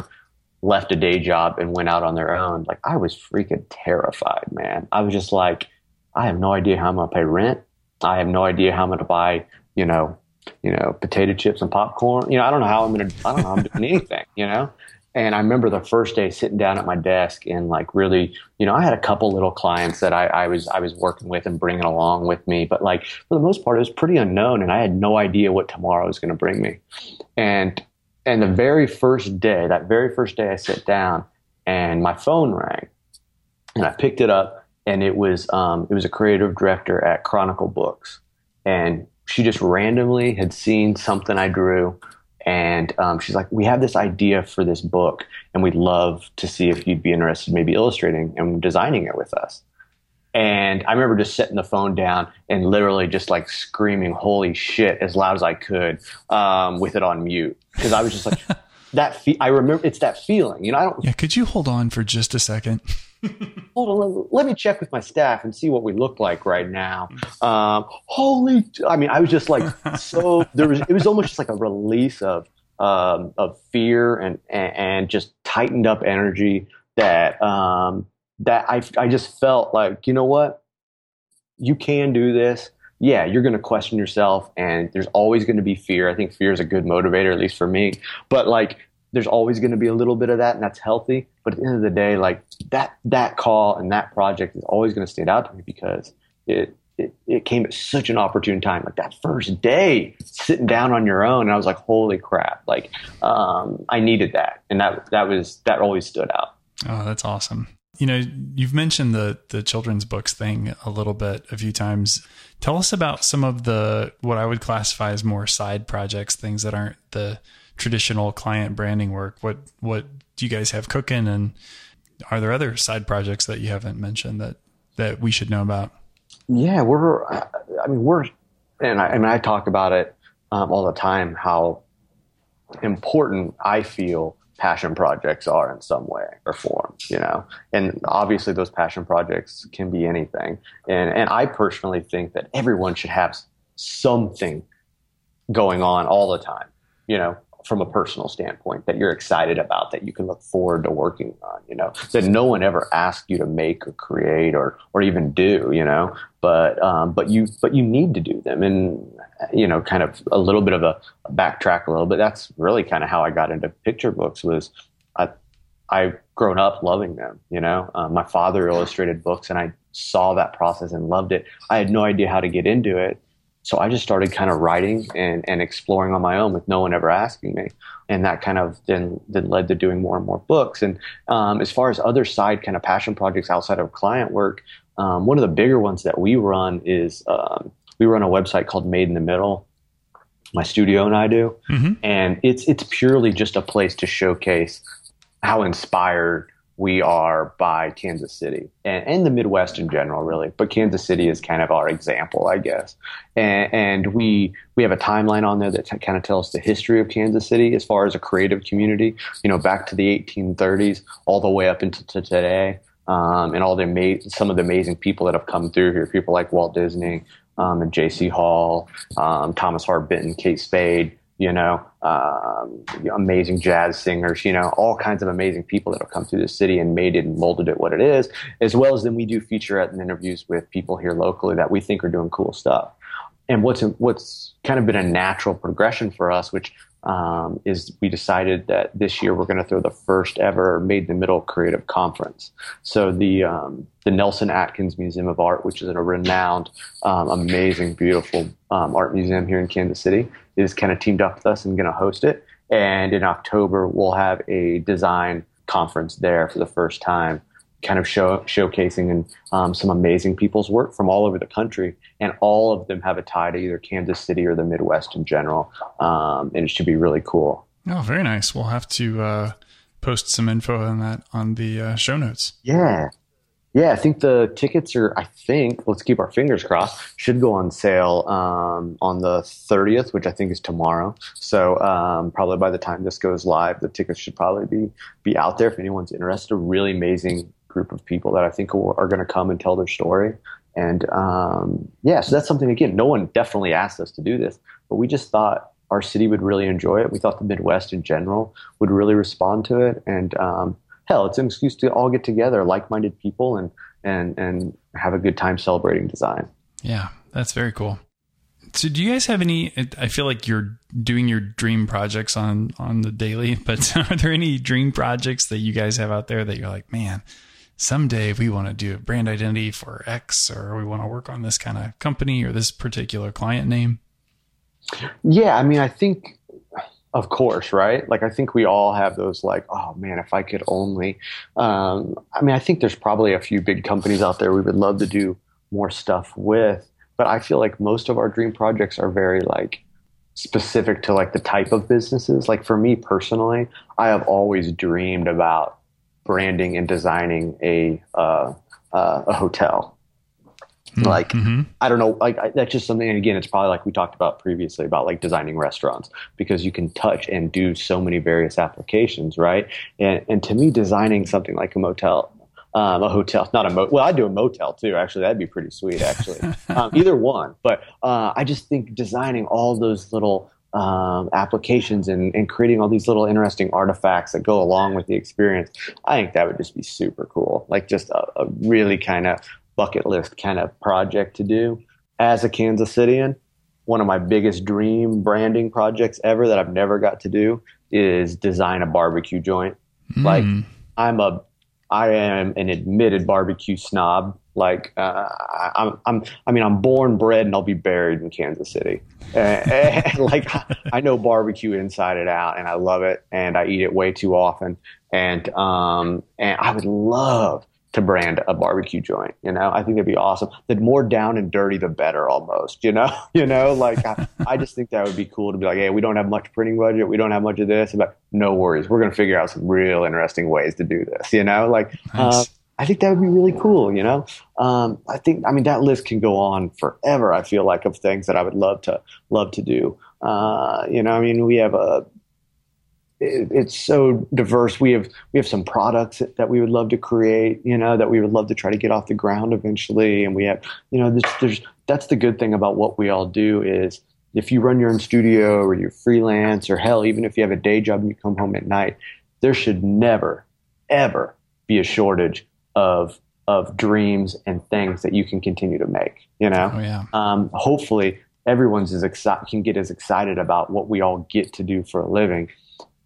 left a day job and went out on their own, like I was freaking terrified, man. I was just like, I have no idea how I'm gonna pay rent. I have no idea how I'm gonna buy, you know, you know, potato chips and popcorn. You know, I don't know how I'm to, I don't know how I'm doing anything, you know? And I remember the first day sitting down at my desk and like really, you know, I had a couple little clients that I, I was, I was working with and bringing along with me, but like for the most part, it was pretty unknown and I had no idea what tomorrow was going to bring me. And, and the very first day, that very first day I sat down and my phone rang and I picked it up and it was, um, it was a creative director at Chronicle Books and she just randomly had seen something I drew. And um, she's like, We have this idea for this book, and we'd love to see if you'd be interested, maybe illustrating and designing it with us. And I remember just setting the phone down and literally just like screaming, holy shit, as loud as I could um, with it on mute. Because I was just like, (laughs) that, fe- I remember it's that feeling. You know, I don't. Yeah, could you hold on for just a second? (laughs) hold on, let, let, me check with my staff and see what we look like right now. Um, holy, I mean, I was just like, (laughs) so there was, it was almost just like a release of, um, of fear and, and, and, just tightened up energy that, um, that I, I just felt like, you know what? You can do this. Yeah, you're going to question yourself and there's always going to be fear. I think fear is a good motivator, at least for me. But like, there's always going to be a little bit of that and that's healthy. But at the end of the day like that that call and that project is always going to stand out to me because it, it it came at such an opportune time. Like that first day sitting down on your own and i was like holy crap. Like um, i needed that. And that that was that always stood out. Oh that's awesome. You know you've mentioned the the children's books thing a little bit a few times. Tell us about some of the what i would classify as more side projects things that aren't the traditional client branding work. What what do you guys have cooking, and are there other side projects that you haven't mentioned that that we should know about? Yeah, we're. I mean, we're, and I, mean, I talk about it um, all the time. How important I feel passion projects are in some way or form, you know. And obviously, those passion projects can be anything. And and I personally think that everyone should have something going on all the time, you know, from a personal standpoint that you're excited about that you can look forward to working on you know that no one ever asked you to make or create or or even do you know? But um, but you but you need to do them. And you know kind of a little bit of a, backtrack a little bit. That's really kind of how I got into picture books was I I've grown up loving them you know? Um, my father illustrated books and I saw that process and loved it. I had no idea how to get into it so I just started kind of writing and, and exploring on my own with no one ever asking me. And that kind of then, then led to doing more and more books. And um, as far as other side kind of passion projects outside of client work, um, one of the bigger ones that we run is um, we run a website called Made in the Middle. My studio and I do, mm-hmm. and it's it's purely just a place to showcase how inspired we are by Kansas City and, and, the Midwest in general, really. But Kansas City is kind of our example, I guess. And, and we we have a timeline on there that t- kind of tells the history of Kansas City as far as a creative community. You know, back to the 1830s, all the way up into today, um, and all the ama- some of the amazing people that have come through here. People like Walt Disney. Um, and J.C. Hall, um, Thomas Hart Benton, Kate Spade, you know, um, amazing jazz singers, you know, all kinds of amazing people that have come through the city and made it and molded it what it is, as well as then we do featurette and interviews with people here locally that we think are doing cool stuff. And what's what's kind of been a natural progression for us, which um, is we decided that this year we're going to throw the first ever Made in the Middle Creative Conference. So the um, the Nelson Atkins Museum of Art, which is a renowned, um, amazing, beautiful um, art museum here in Kansas City, is kind of teamed up with us and going to host it. And in October, we'll have a design conference there for the first time kind of show, showcasing and um, some amazing people's work from all over the country, and all of them have a tie to either Kansas City or the Midwest in general, um, and it should be really cool. Oh, very nice. We'll have to uh, post some info on that on the uh, show notes. Yeah, yeah. I think the tickets are. I think let's keep our fingers crossed. Should go on sale um, on the thirtieth, which I think is tomorrow. So um, probably by the time this goes live, the tickets should probably be be out there if anyone's interested. A Really amazing group of people that I think are going to come and tell their story. And um, yeah, so that's something again. No one definitely asked us to do this, but we just thought our city would really enjoy it. We thought the Midwest in general would really respond to it, and um, hell, it's an excuse to all get together, like-minded people, and and and have a good time celebrating design. Yeah, that's very cool. So, do you guys have any? I feel like you're doing your dream projects on on the daily, but (laughs) are there any dream projects that you guys have out there that you're like, man, someday we want to do a brand identity for X or we want to work on this kind of company or this particular client name? Yeah, I mean, I think, of course, right? Like, I think we all have those, like, oh man, if I could only. Um, I mean, I think there's probably a few big companies out there we would love to do more stuff with, but I feel like most of our dream projects are very, like, specific to like the type of businesses. Like for me personally, I have always dreamed about branding and designing a uh, uh, a hotel. Mm-hmm. Like mm-hmm. I don't know, like I, that's just something. And again, it's probably like we talked about previously about like designing restaurants because you can touch and do so many various applications, right? And and to me, designing something like a motel um, a hotel, not a mo. Well, I'd do a motel too. Actually, that'd be pretty sweet. Actually, (laughs) um, either one. But uh, I just think designing all those little um, applications and, and creating all these little interesting artifacts that go along with the experience, I think that would just be super cool. Like just a, a really kind of bucket list kind of project to do. As a Kansas Citian, one of my biggest dream branding projects ever that I've never got to do is design a barbecue joint. Mm. Like I'm a I am an admitted barbecue snob. Like uh, I'm, I'm, I mean, I'm born, bred, and I'll be buried in Kansas City. and, (laughs) like I know barbecue inside and out, and I love it, and I eat it way too often. And um, and I would love to brand a barbecue joint. You know, I think it'd be awesome. The more down and dirty, the better. Almost, you know, (laughs) you know, like I, I, just think that would be cool to be like, hey, we don't have much printing budget, we don't have much of this, but no worries, we're going to figure out some real interesting ways to do this. You know, like. Nice. Uh, I think that would be really cool, you know. Um, I think, I mean, that list can go on forever. I feel like of things that I would love to love to do. Uh, you know, I mean, we have a it's so diverse. We have we have some products that we would love to create, you know, that we would love to try to get off the ground eventually. And we have, you know, there's, there's that's the good thing about what we all do is if you run your own studio or you're freelance or hell, even if you have a day job and you come home at night, there should never, ever be a shortage of of dreams and things that you can continue to make. You know, oh, yeah. um, hopefully everyone's as excited can get as excited about what we all get to do for a living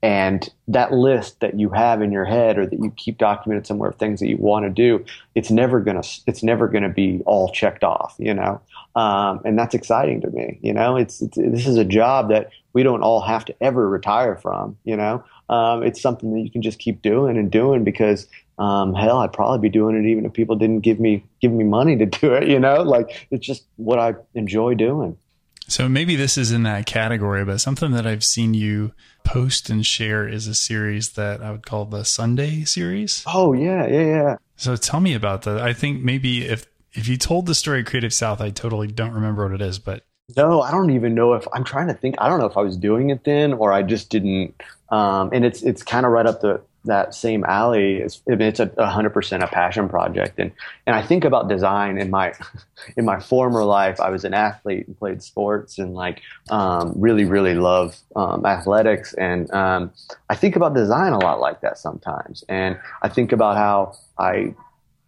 and that list that you have in your head or that you keep documented somewhere of things that you want to do it's never gonna it's never gonna be all checked off you know um, and that's exciting to me you know it's, it's, this is a job that we don't all have to ever retire from you know um, it's something that you can just keep doing and doing because um, hell i'd probably be doing it even if people didn't give me give me money to do it you know like it's just what i enjoy doing so maybe this is in that category, but something that I've seen you post and share is a series that I would call the Sunday series. Oh yeah, yeah, yeah. So tell me about that. I think maybe if if you told the story of Creative South, I totally don't remember what it is, but no, I don't even know if I'm trying to think. I don't know if I was doing it then or I just didn't. Um, and it's it's kind of right up the that same alley is it's a hundred percent a passion project. And and I think about design in my (laughs) in my former life. I was an athlete and played sports and like um, really really love um, athletics. And um, I think about design a lot like that sometimes. And I think about how I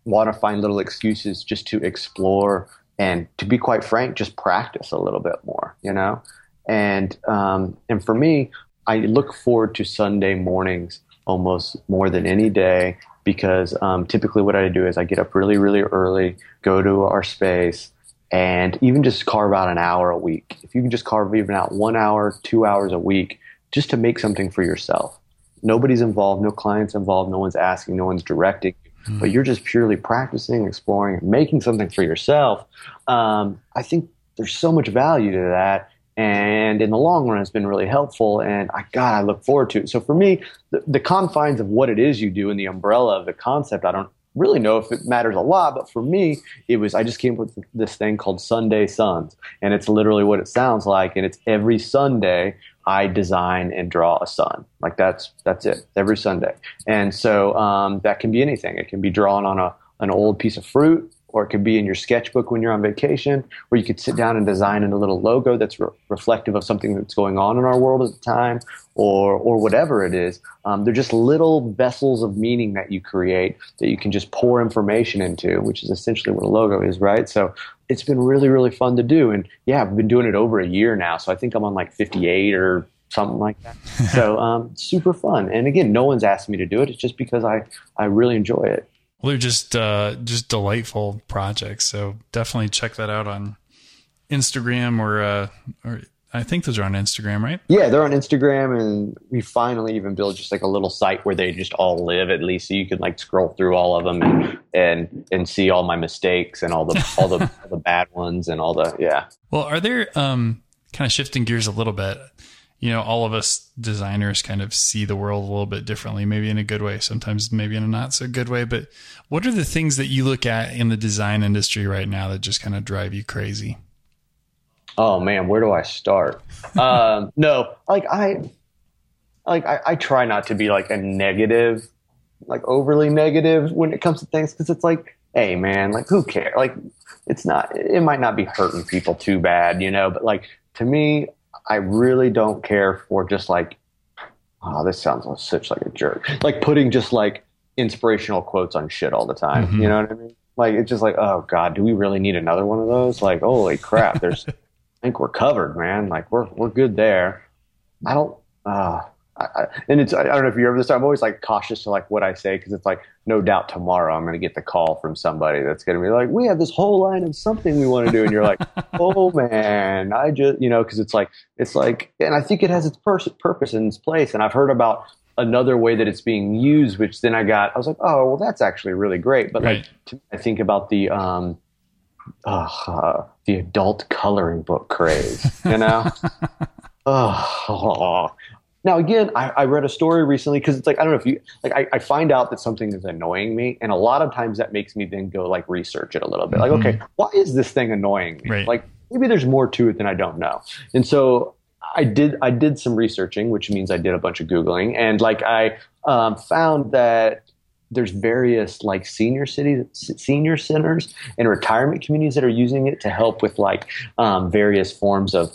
want to find little excuses just to explore and to be quite frank just practice a little bit more you know? And um, and for me I look forward to Sunday mornings almost more than any day because um, typically what I do is I get up really, really early, go to our space, and even just carve out an hour a week. If you can just carve even out one hour, two hours a week, just to make something for yourself. Nobody's involved, no clients involved, no one's asking, no one's directing, mm. but you're just purely practicing, exploring, and making something for yourself. Um, I think there's so much value to that and in the long run, it's been really helpful. And I, God, I look forward to it. So for me, the, the confines of what it is you do in the umbrella of the concept, I don't really know if it matters a lot, but for me, it was I just came up with this thing called Sunday Suns, and it's literally what it sounds like. And it's every Sunday I design and draw a sun. Like that's that's it every Sunday. And so um, that can be anything. It can be drawn on a an old piece of fruit or it could be in your sketchbook when you're on vacation, or you could sit down and design in a little logo that's re- reflective of something that's going on in our world at the time, or or whatever it is. Um, they're just little vessels of meaning that you create that you can just pour information into, which is essentially what a logo is, right? So it's been really really fun to do, and yeah, I've been doing it over a year now, so I think I'm on like 58 or something like that. (laughs) so um, super fun, and again, no one's asked me to do it. It's just because I I really enjoy it. Well, they're just uh, just delightful projects. So definitely check that out on Instagram or uh, or I think those are on Instagram, right? Yeah, they're on Instagram, and we finally even built just like a little site where they just all live at least, so you can like scroll through all of them and and, and see all my mistakes and all the all the (laughs) all the bad ones and all the yeah. Well, are there um kind of shifting gears a little bit? You know, all of us designers kind of see the world a little bit differently, maybe in a good way, sometimes maybe in a not so good way. But what are the things that you look at in the design industry right now that just kind of drive you crazy? Oh man, where do I start? (laughs) um, no, like I, like I, I try not to be like a negative like overly negative when it comes to things because it's like, hey man, like who cares? Like it's not. It might not be hurting people too bad, you know. But like to me, I really don't care for just like, oh, this sounds like such like a jerk. Like putting just like inspirational quotes on shit all the time. Mm-hmm. You know what I mean? Like it's just like, oh god, do we really need another one of those? Like, holy crap, there's. (laughs) I think we're covered, man. Like we're we're good there. I don't. Uh, I, and it's I don't know if you're ever this. I'm always like cautious to like what I say because it's like no doubt tomorrow I'm going to get the call from somebody that's going to be like, we have this whole line of something we want to do, and you're like, (laughs) oh man, I just you know because it's like it's like, and I think it has its pers- purpose and its place, and I've heard about another way that it's being used, which then I got I was like, oh well, that's actually really great, but right. like I think about the um, uh, the adult coloring book craze, you know. (laughs) oh, now, again, I, I read a story recently because it's like I don't know if you like. I, I, find out that something is annoying me, and a lot of times that makes me then go like research it a little bit. Like, mm-hmm. okay, why is this thing annoying me? Right. Like, maybe there's more to it than I don't know. And so I did. I did some researching, which means I did a bunch of googling, and like I um, found that there's various like senior cities, senior centers, and retirement communities that are using it to help with like um, various forms of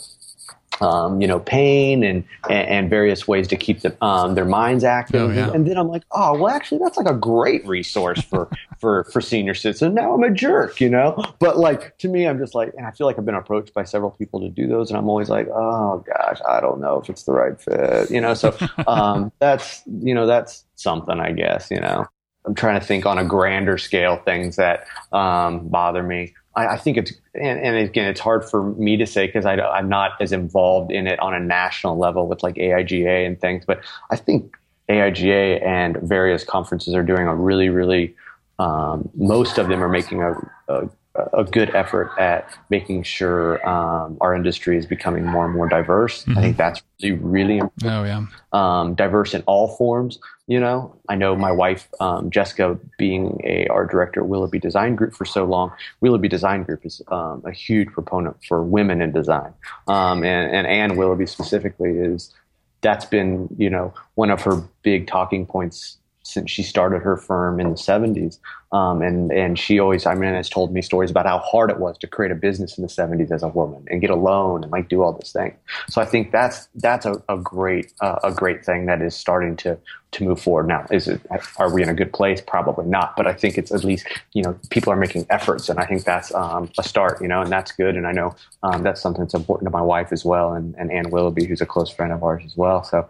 um, you know, pain and, and various ways to keep the, um, their minds active. Oh, yeah. And then I'm like, oh, well, actually, that's like a great resource for, (laughs) for, for senior citizens. Now I'm a jerk, you know? But like, to me, I'm just like, and I feel like I've been approached by several people to do those. And I'm always like, oh gosh, I don't know if it's the right fit, you know? So, (laughs) um, that's, you know, that's something, I guess, you know? I'm trying to think on a grander scale things that, um, bother me. I, I think it's and, and, again it's hard for me to say because I'm not as involved in it on a national level with like AIGA and things, but I think AIGA and various conferences are doing a really really um, most of them are making a, a a good effort at making sure um, our industry is becoming more and more diverse. Mm-hmm. I think that's really, really important. Oh, yeah. Um, diverse in all forms. You know, I know my wife, um, Jessica, being a art director at Willoughby Design Group for so long, Willoughby Design Group is um, a huge proponent for women in design. Um, and, and Ann Willoughby specifically is, that's been, you know, one of her big talking points since she started her firm in the 70s. Um, and, and she always, I mean, has told me stories about how hard it was to create a business in the 70s as a woman and get a loan and like do all this thing. So I think that's, that's a, a great, uh, a great thing that is starting to to move forward. Now, is it are we in a good place? Probably not, but I think it's at least you know people are making efforts, and I think that's um, a start. You know, and that's good. And I know um, that's something that's important to my wife as well, and, and Ann Willoughby, who's a close friend of ours as well. So,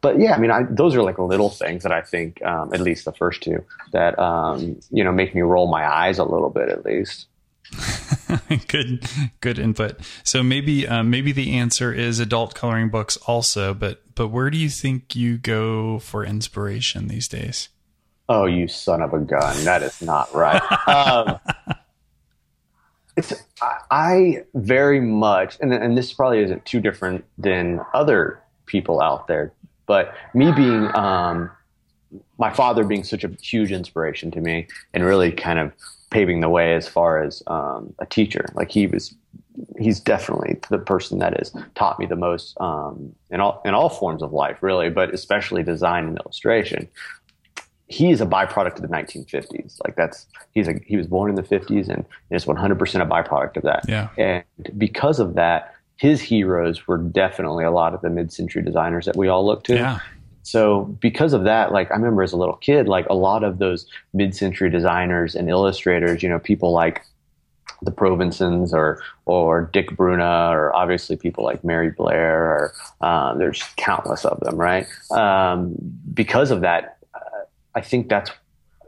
but yeah, I mean, I, those are like little things that I think, um, at least the first two, that um, you know make me roll my eyes a little bit, at least. (laughs) good, good input. So maybe, uh, maybe the answer is adult coloring books also. But, but where do you think you go for inspiration these days? Oh, you son of a gun! That is not right. (laughs) um, it's I, I, very much, and and this probably isn't too different than other people out there. But me being um, my father being such a huge inspiration to me, and really kind of paving the way as far as um, a teacher. Like he was, he's definitely the person that has taught me the most um, in all in all forms of life, really, but especially design and illustration. He is a byproduct of the 1950s. Like that's he's a he was born in the 50s and is 100% a byproduct of that. Yeah. And because of that, his heroes were definitely a lot of the mid-century designers that we all look to. Yeah. So because of that, like I remember as a little kid, like a lot of those mid-century designers and illustrators, you know, people like the Provensens or or Dick Bruna or obviously people like Mary Blair or uh, there's countless of them, right? Um, because of that, uh, I think that's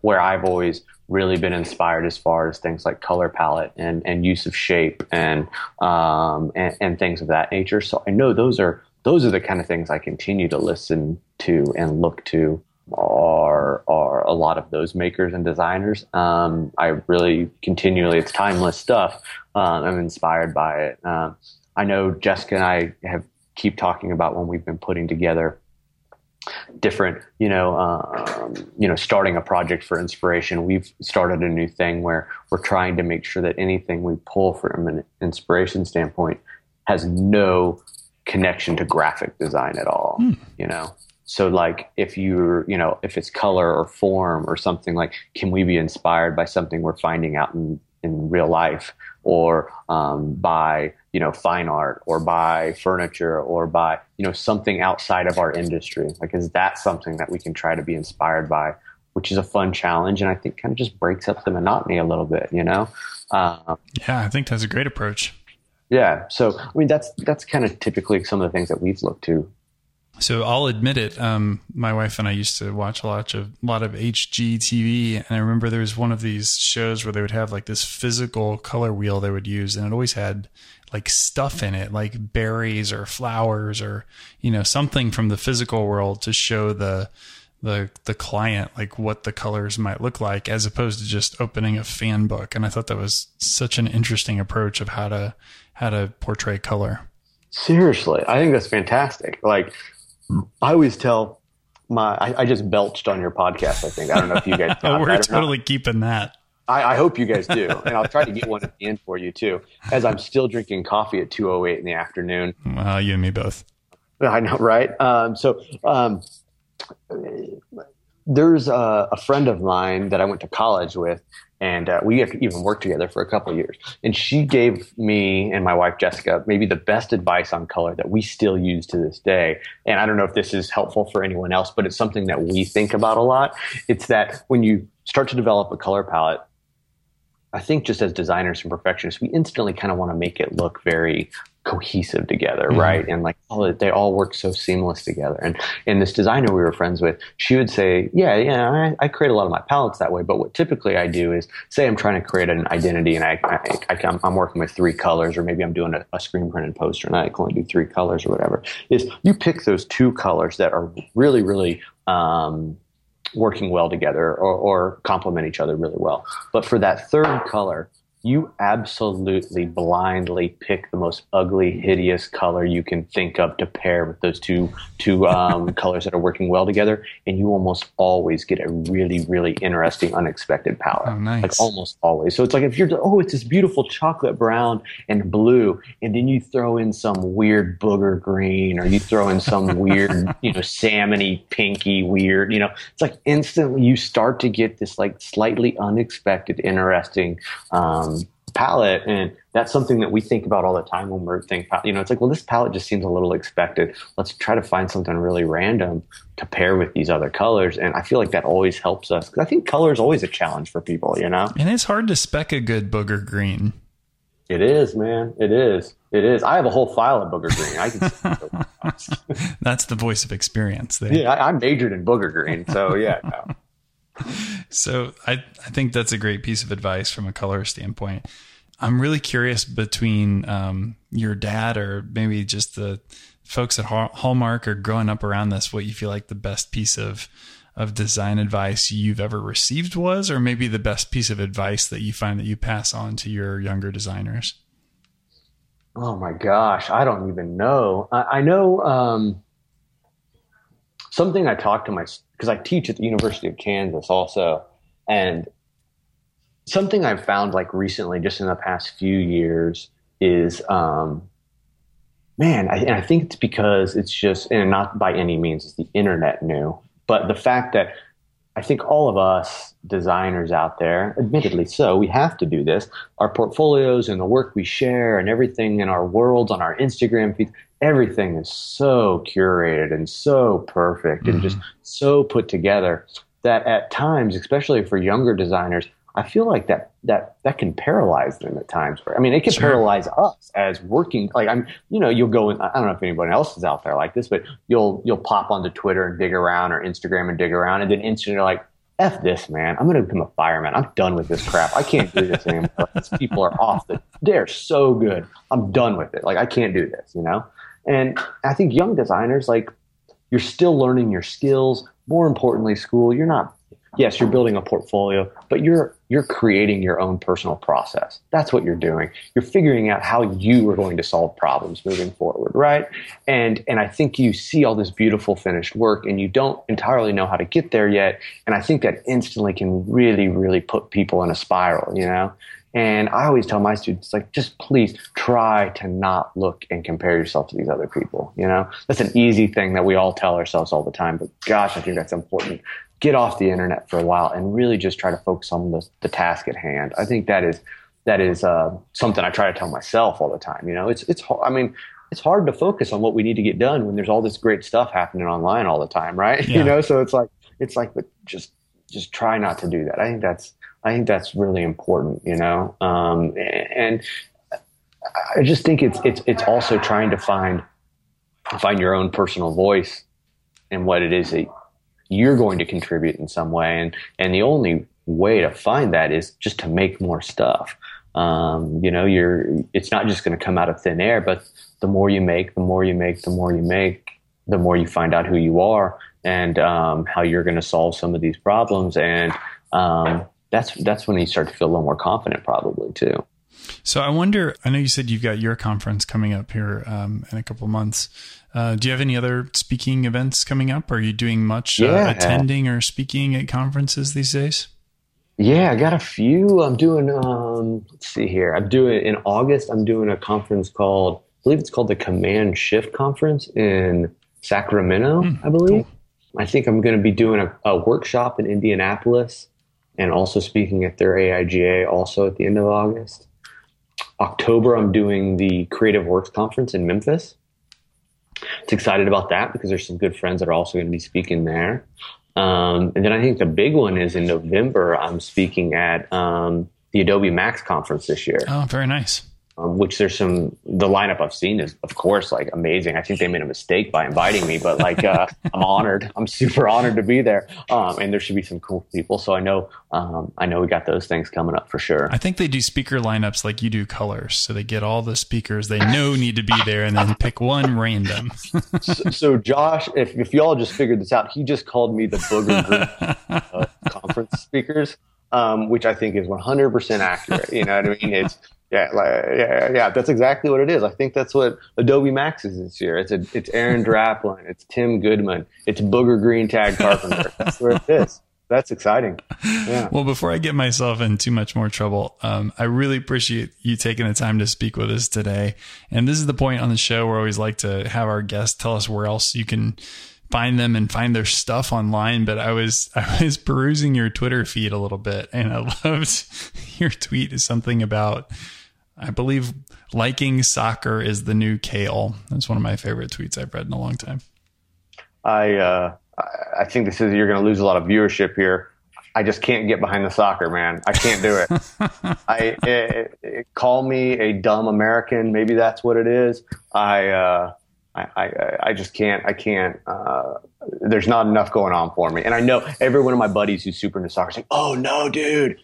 where I've always really been inspired as far as things like color palette and, and use of shape and, um, and and things of that nature. So I know those are those are the kind of things I continue to listen to and look to are are a lot of those makers and designers. Um, I really continually, it's timeless stuff. Um, I'm inspired by it. Um, I know Jessica and I have keep talking about when we've been putting together different, you know, um, you know, starting a project for inspiration. We've started a new thing where we're trying to make sure that anything we pull from an inspiration standpoint has no connection to graphic design at all. Hmm. You know, so like if you're, you know, if it's color or form or something like, can we be inspired by something we're finding out in, in real life or um, by, you know, fine art or by furniture or by, you know, something outside of our industry? Like, is that something that we can try to be inspired by? Which is a fun challenge, and I think kind of just breaks up the monotony a little bit, you know. Um, yeah, I think that's a great approach. Yeah, so I mean that's that's kind of typically some of the things that we've looked to so I'll admit it. Um, my wife and I used to watch a lot of a lot of HGTV, and I remember there was one of these shows where they would have like this physical color wheel they would use, and it always had like stuff in it, like berries or flowers or you know something from the physical world to show the the the client like what the colors might look like, as opposed to just opening a fan book. And I thought that was such an interesting approach of how to how to portray color. Seriously, I think that's fantastic. Like I always tell my, I, I, just belched on your podcast. I think I don't know if you guys. (laughs) we're totally keeping that. I, I, hope you guys do, and I'll try to get one at the end for you too. As I'm still drinking coffee at 2:08 in the afternoon. Well, you and me both. (laughs) I know, right? Um, so, um, there's a, a, friend of mine that I went to college with, and uh, we even worked together for a couple years. And she gave me and my wife Jessica maybe the best advice on color that we still use to this day. And I don't know if this is helpful for anyone else, but it's something that we think about a lot. It's that when you start to develop a color palette, I think just as designers and perfectionists, we instantly kind of want to make it look very cohesive together, mm-hmm. right? And like, oh, they all work so seamless together. And and this designer we were friends with, she would say, yeah, yeah, I, I create a lot of my palettes that way. But what typically I do is, say, I'm trying to create an identity, and I, I, I am working with three colors, or maybe I'm doing a, a screen printed poster, and I can only do three colors or whatever. Is you pick those two colors that are really, really um, working well together or, or complement each other really well. But for that third color, you absolutely blindly pick the most ugly, hideous color you can think of to pair with those two two um, (laughs) colors that are working well together, and you almost always get a really, really interesting, unexpected palette. Oh, nice! Like almost always. So it's like if you're oh, it's this beautiful chocolate brown and blue, and then you throw in some weird booger green, or you throw in some weird, (laughs) you know, salmony, pinky, weird. You know, it's like instantly you start to get this like slightly unexpected, interesting. Um, um, palette and that's something that we think about all the time when we're thinking you know it's like well this palette just seems a little expected. Let's try to find something really random to pair with these other colors and i feel like that always helps us because i think color is always a challenge for people you know? And it's hard to spec a good booger green. It is man. It is. It is. I have a whole file of booger green. I can (laughs) (laughs) that's the voice of experience there. yeah I, am majored in booger green so yeah. (laughs) No. So I, I think that's a great piece of advice from a color standpoint. I'm really curious between um, your dad or maybe just the folks at Hallmark or growing up around this, what you feel like the best piece of of design advice you've ever received was, or maybe the best piece of advice that you find that you pass on to your younger designers. Oh my gosh, I don't even know. I, I know um, something I talk to my because I teach at the University of Kansas also. And something I've found like recently, just in the past few years, is um, man, I, and I think it's because it's just, and not by any means is the internet new, but the fact that I think all of us designers out there, admittedly so, we have to do this. Our portfolios and the work we share and everything in our worlds on our Instagram feed, everything is so curated and so perfect mm-hmm. and just mm-hmm. so put together that at times, especially for younger designers, I feel like that that that can paralyze them at times. I mean, it can sure. paralyze us as working. Like I'm, you know, you'll go. In, I don't know if anyone else is out there like this, but you'll you'll pop onto Twitter and dig around or Instagram and dig around, and then instantly you're like, "F this, man! I'm going to become a fireman. I'm done with this crap. I can't do this anymore. (laughs) These people are off. The, they're so good. I'm done with it. Like I can't do this. You know." And I think young designers, like, you're still learning your skills. More importantly, school, you're not yes, you're building a portfolio, but you're you're creating your own personal process. That's what you're doing. You're figuring out how you are going to solve problems moving forward, right? And and I think you see all this beautiful finished work and you don't entirely know how to get there yet. And I think that instantly can really, really put people in a spiral, you know? And I always tell my students, like, just please try to not look and compare yourself to these other people. You know, that's an easy thing that we all tell ourselves all the time. But gosh, I think that's important. Get off the internet for a while and really just try to focus on the, the task at hand. I think that is that is uh, something I try to tell myself all the time. You know, it's it's I mean, it's hard to focus on what we need to get done when there's all this great stuff happening online all the time, right? (laughs) Yeah. You know, so it's like it's like, but just just try not to do that. I think that's I think that's really important, you know. Um, and I just think it's it's it's also trying to find find your own personal voice and what it is that you're going to contribute in some way. And and the only way to find that is just to make more stuff. Um, you know, you're it's not just going to come out of thin air, but the more you make, the more you make, the more you make, the more you find out who you are and um, how you're going to solve some of these problems. And um, that's that's when you start to feel a little more confident, probably too. So I wonder. I know you said you've got your conference coming up here um, in a couple months. Uh, do you have any other speaking events coming up? Are you doing much uh, yeah. uh, attending or speaking at conferences these days? Yeah, I got a few. I'm doing. Um, let's see here. I'm doing in August. I'm doing a conference called. I believe it's called the Command Shift Conference in Sacramento. Mm, I believe. Cool. I think I'm going to be doing a, a workshop in Indianapolis and also speaking at their AIGA also at the end of August. October, I'm doing the Creative Works Conference in Memphis. It's excited about that because there's some good friends that are also going to be speaking there. Um, and then I think the big one is in November. I'm speaking at um, the Adobe Max conference this year. Oh, very nice um, which there's some the lineup I've seen is of course like amazing. I think they made a mistake by inviting me, but like uh, (laughs) I'm honored. I'm super honored to be there. Um, and there should be some cool people. So I know um, I know we got those things coming up for sure. I think they do speaker lineups like you do colors, so they get all the speakers they know need to be there, and then pick one random. so, so, Josh, if if y'all just figured this out, he just called me the booger group uh, (laughs) conference speakers. Um, which I think is 100% accurate. You know what I mean? It's yeah, like, yeah, yeah. That's exactly what it is. I think that's what Adobe Max is this year. It's a, it's Aaron (laughs) Draplin, it's Tim Goodman, it's Booger Green Tad Carpenter. that's where it is. That's exciting. Yeah. Well, before I get myself in too much more trouble, um, I really appreciate you taking the time to speak with us today. And this is the point on the show where I always like to have our guests tell us where else you can find them and find their stuff online. But I was (laughs) I was perusing your Twitter feed a little bit, and I (laughs) loved your tweet is something about I believe liking soccer is the new kale. That's one of my favorite tweets I've read in a long time. I uh, I think this is you're going to lose a lot of viewership here. I just can't get behind the soccer, man. I can't do it. (laughs) I it, it, it, call me a dumb American. Maybe that's what it is. I uh, I, I, I just can't. I can't. Uh, there's not enough going on for me. And I know every one of my buddies who's super into soccer is like, "Oh no, dude,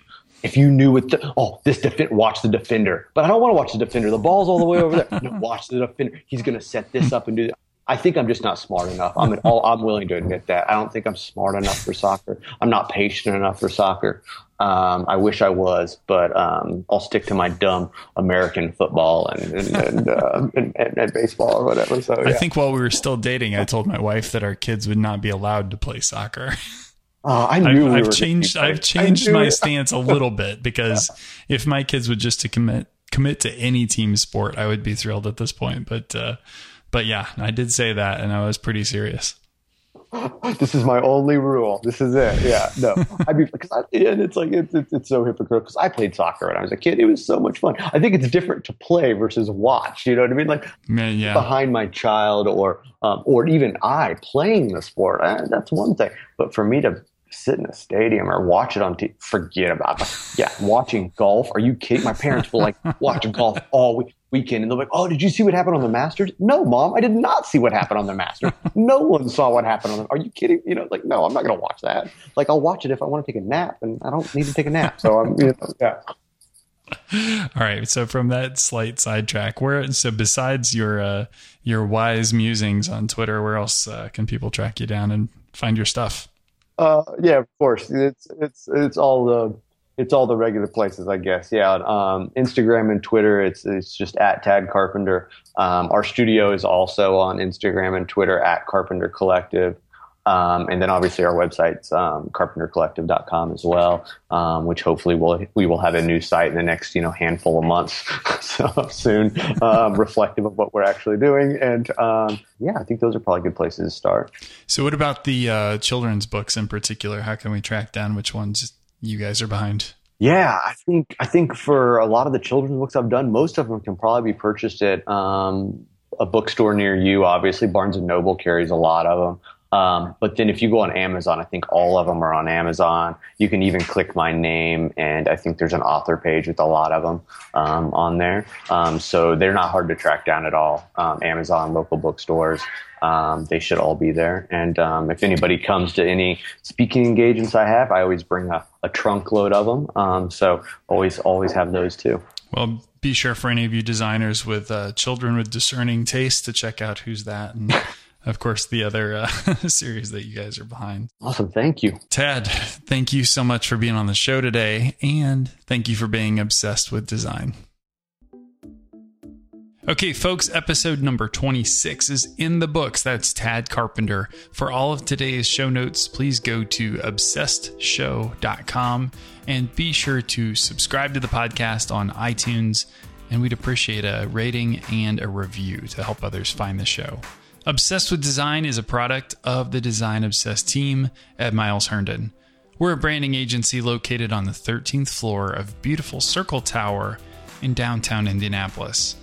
if you knew what the, oh, this defend, watch the defender. But I don't want to watch the defender. The ball's all the way over there. No, (laughs) watch the defender. He's going to set this up and do that. I think I'm just not smart enough. I'm all, I'm willing to admit that. I don't think I'm smart enough for soccer. I'm not patient enough for soccer. Um, I wish I was, but um, I'll stick to my dumb American football and and, and, uh, and, and baseball or whatever. So yeah. I think while we were still dating, I told my wife that our kids would not be allowed to play soccer. (laughs) Uh, I knew I've, we I've changed. I've changed my (laughs) stance a little bit because yeah. if my kids would just to commit commit to any team sport, I would be thrilled at this point. But uh, but yeah, I did say that, and I was pretty serious. (laughs) this is my only rule. This is it. Yeah, no, I mean, because and it's like it's, it's, it's so hypocritical because I played soccer when I was a kid. It was so much fun. I think it's different to play versus watch. You know what I mean? Like yeah. behind my child or um, or even I playing the sport. Uh, that's one thing. But for me to sit in a stadium or watch it on TV. Forget about it. Yeah, watching golf. Are you kidding? My parents will like watch golf all week, weekend and they're like, oh, did you see what happened on the Masters? No, mom, I did not see what happened on the Masters. no one saw what happened on them. Are you kidding? You know, like, no, I'm not going to watch that. Like, I'll watch it if I want to take a nap and I don't need to take a nap. So I'm, you know, yeah. All right. So from that slight sidetrack, where so besides your uh, your wise musings on Twitter, where else uh, can people track you down and find your stuff? Uh, yeah, of course. It's it's it's all the it's all the regular places, I guess. Yeah, um, Instagram and Twitter. It's it's just at Tad Carpenter. Um, our studio is also on Instagram and Twitter at Carpenter Collective. Um, and then obviously our website's um, carpentercollective.com as well, um, which hopefully we'll, we will have a new site in the next, you know, handful of months. (laughs) so soon, um, reflective of what we're actually doing. And um, yeah, I think those are probably good places to start. So what about the uh, children's books in particular? How can we track down which ones you guys are behind? Yeah, I think I think for a lot of the children's books I've done, most of them can probably be purchased at um, a bookstore near you. Obviously, Barnes and Noble carries a lot of them. Um, but then if you go on Amazon, I think all of them are on Amazon. You can even click my name, and I think there's an author page with a lot of them um, on there. Um, so they're not hard to track down at all. Um, Amazon, local bookstores, um, they should all be there. And um, if anybody comes to any speaking engagements I have, I always bring a, a trunk load of them. so always, always have those too. Well, be sure for any of you designers with uh, children with discerning taste to check out who's that and of course, the other uh, (laughs) series that you guys are behind. Awesome. Thank you. Tad, thank you so much for being on the show today. And thank you for being obsessed with design. Okay, folks, episode number 26 is in the books. That's Tad Carpenter. For all of today's show notes, please go to obsessedshow.com and be sure to subscribe to the podcast on iTunes. And we'd appreciate a rating and a review to help others find the show. Obsessed with Design is a product of the Design Obsessed team at Miles Herndon. We're a branding agency located on the 13th floor of beautiful Circle Tower in downtown Indianapolis.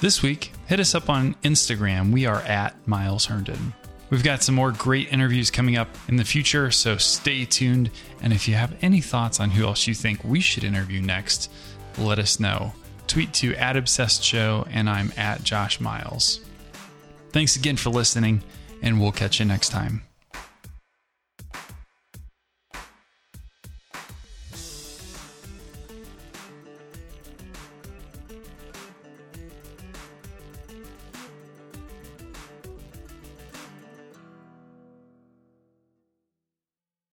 This week, hit us up on Instagram. We are at Miles Herndon. We've got some more great interviews coming up in the future, so stay tuned. And if you have any thoughts on who else you think we should interview next, let us know. Tweet to at Obsessed Show, and I'm at Josh Miles. Thanks again for listening, and we'll catch you next time.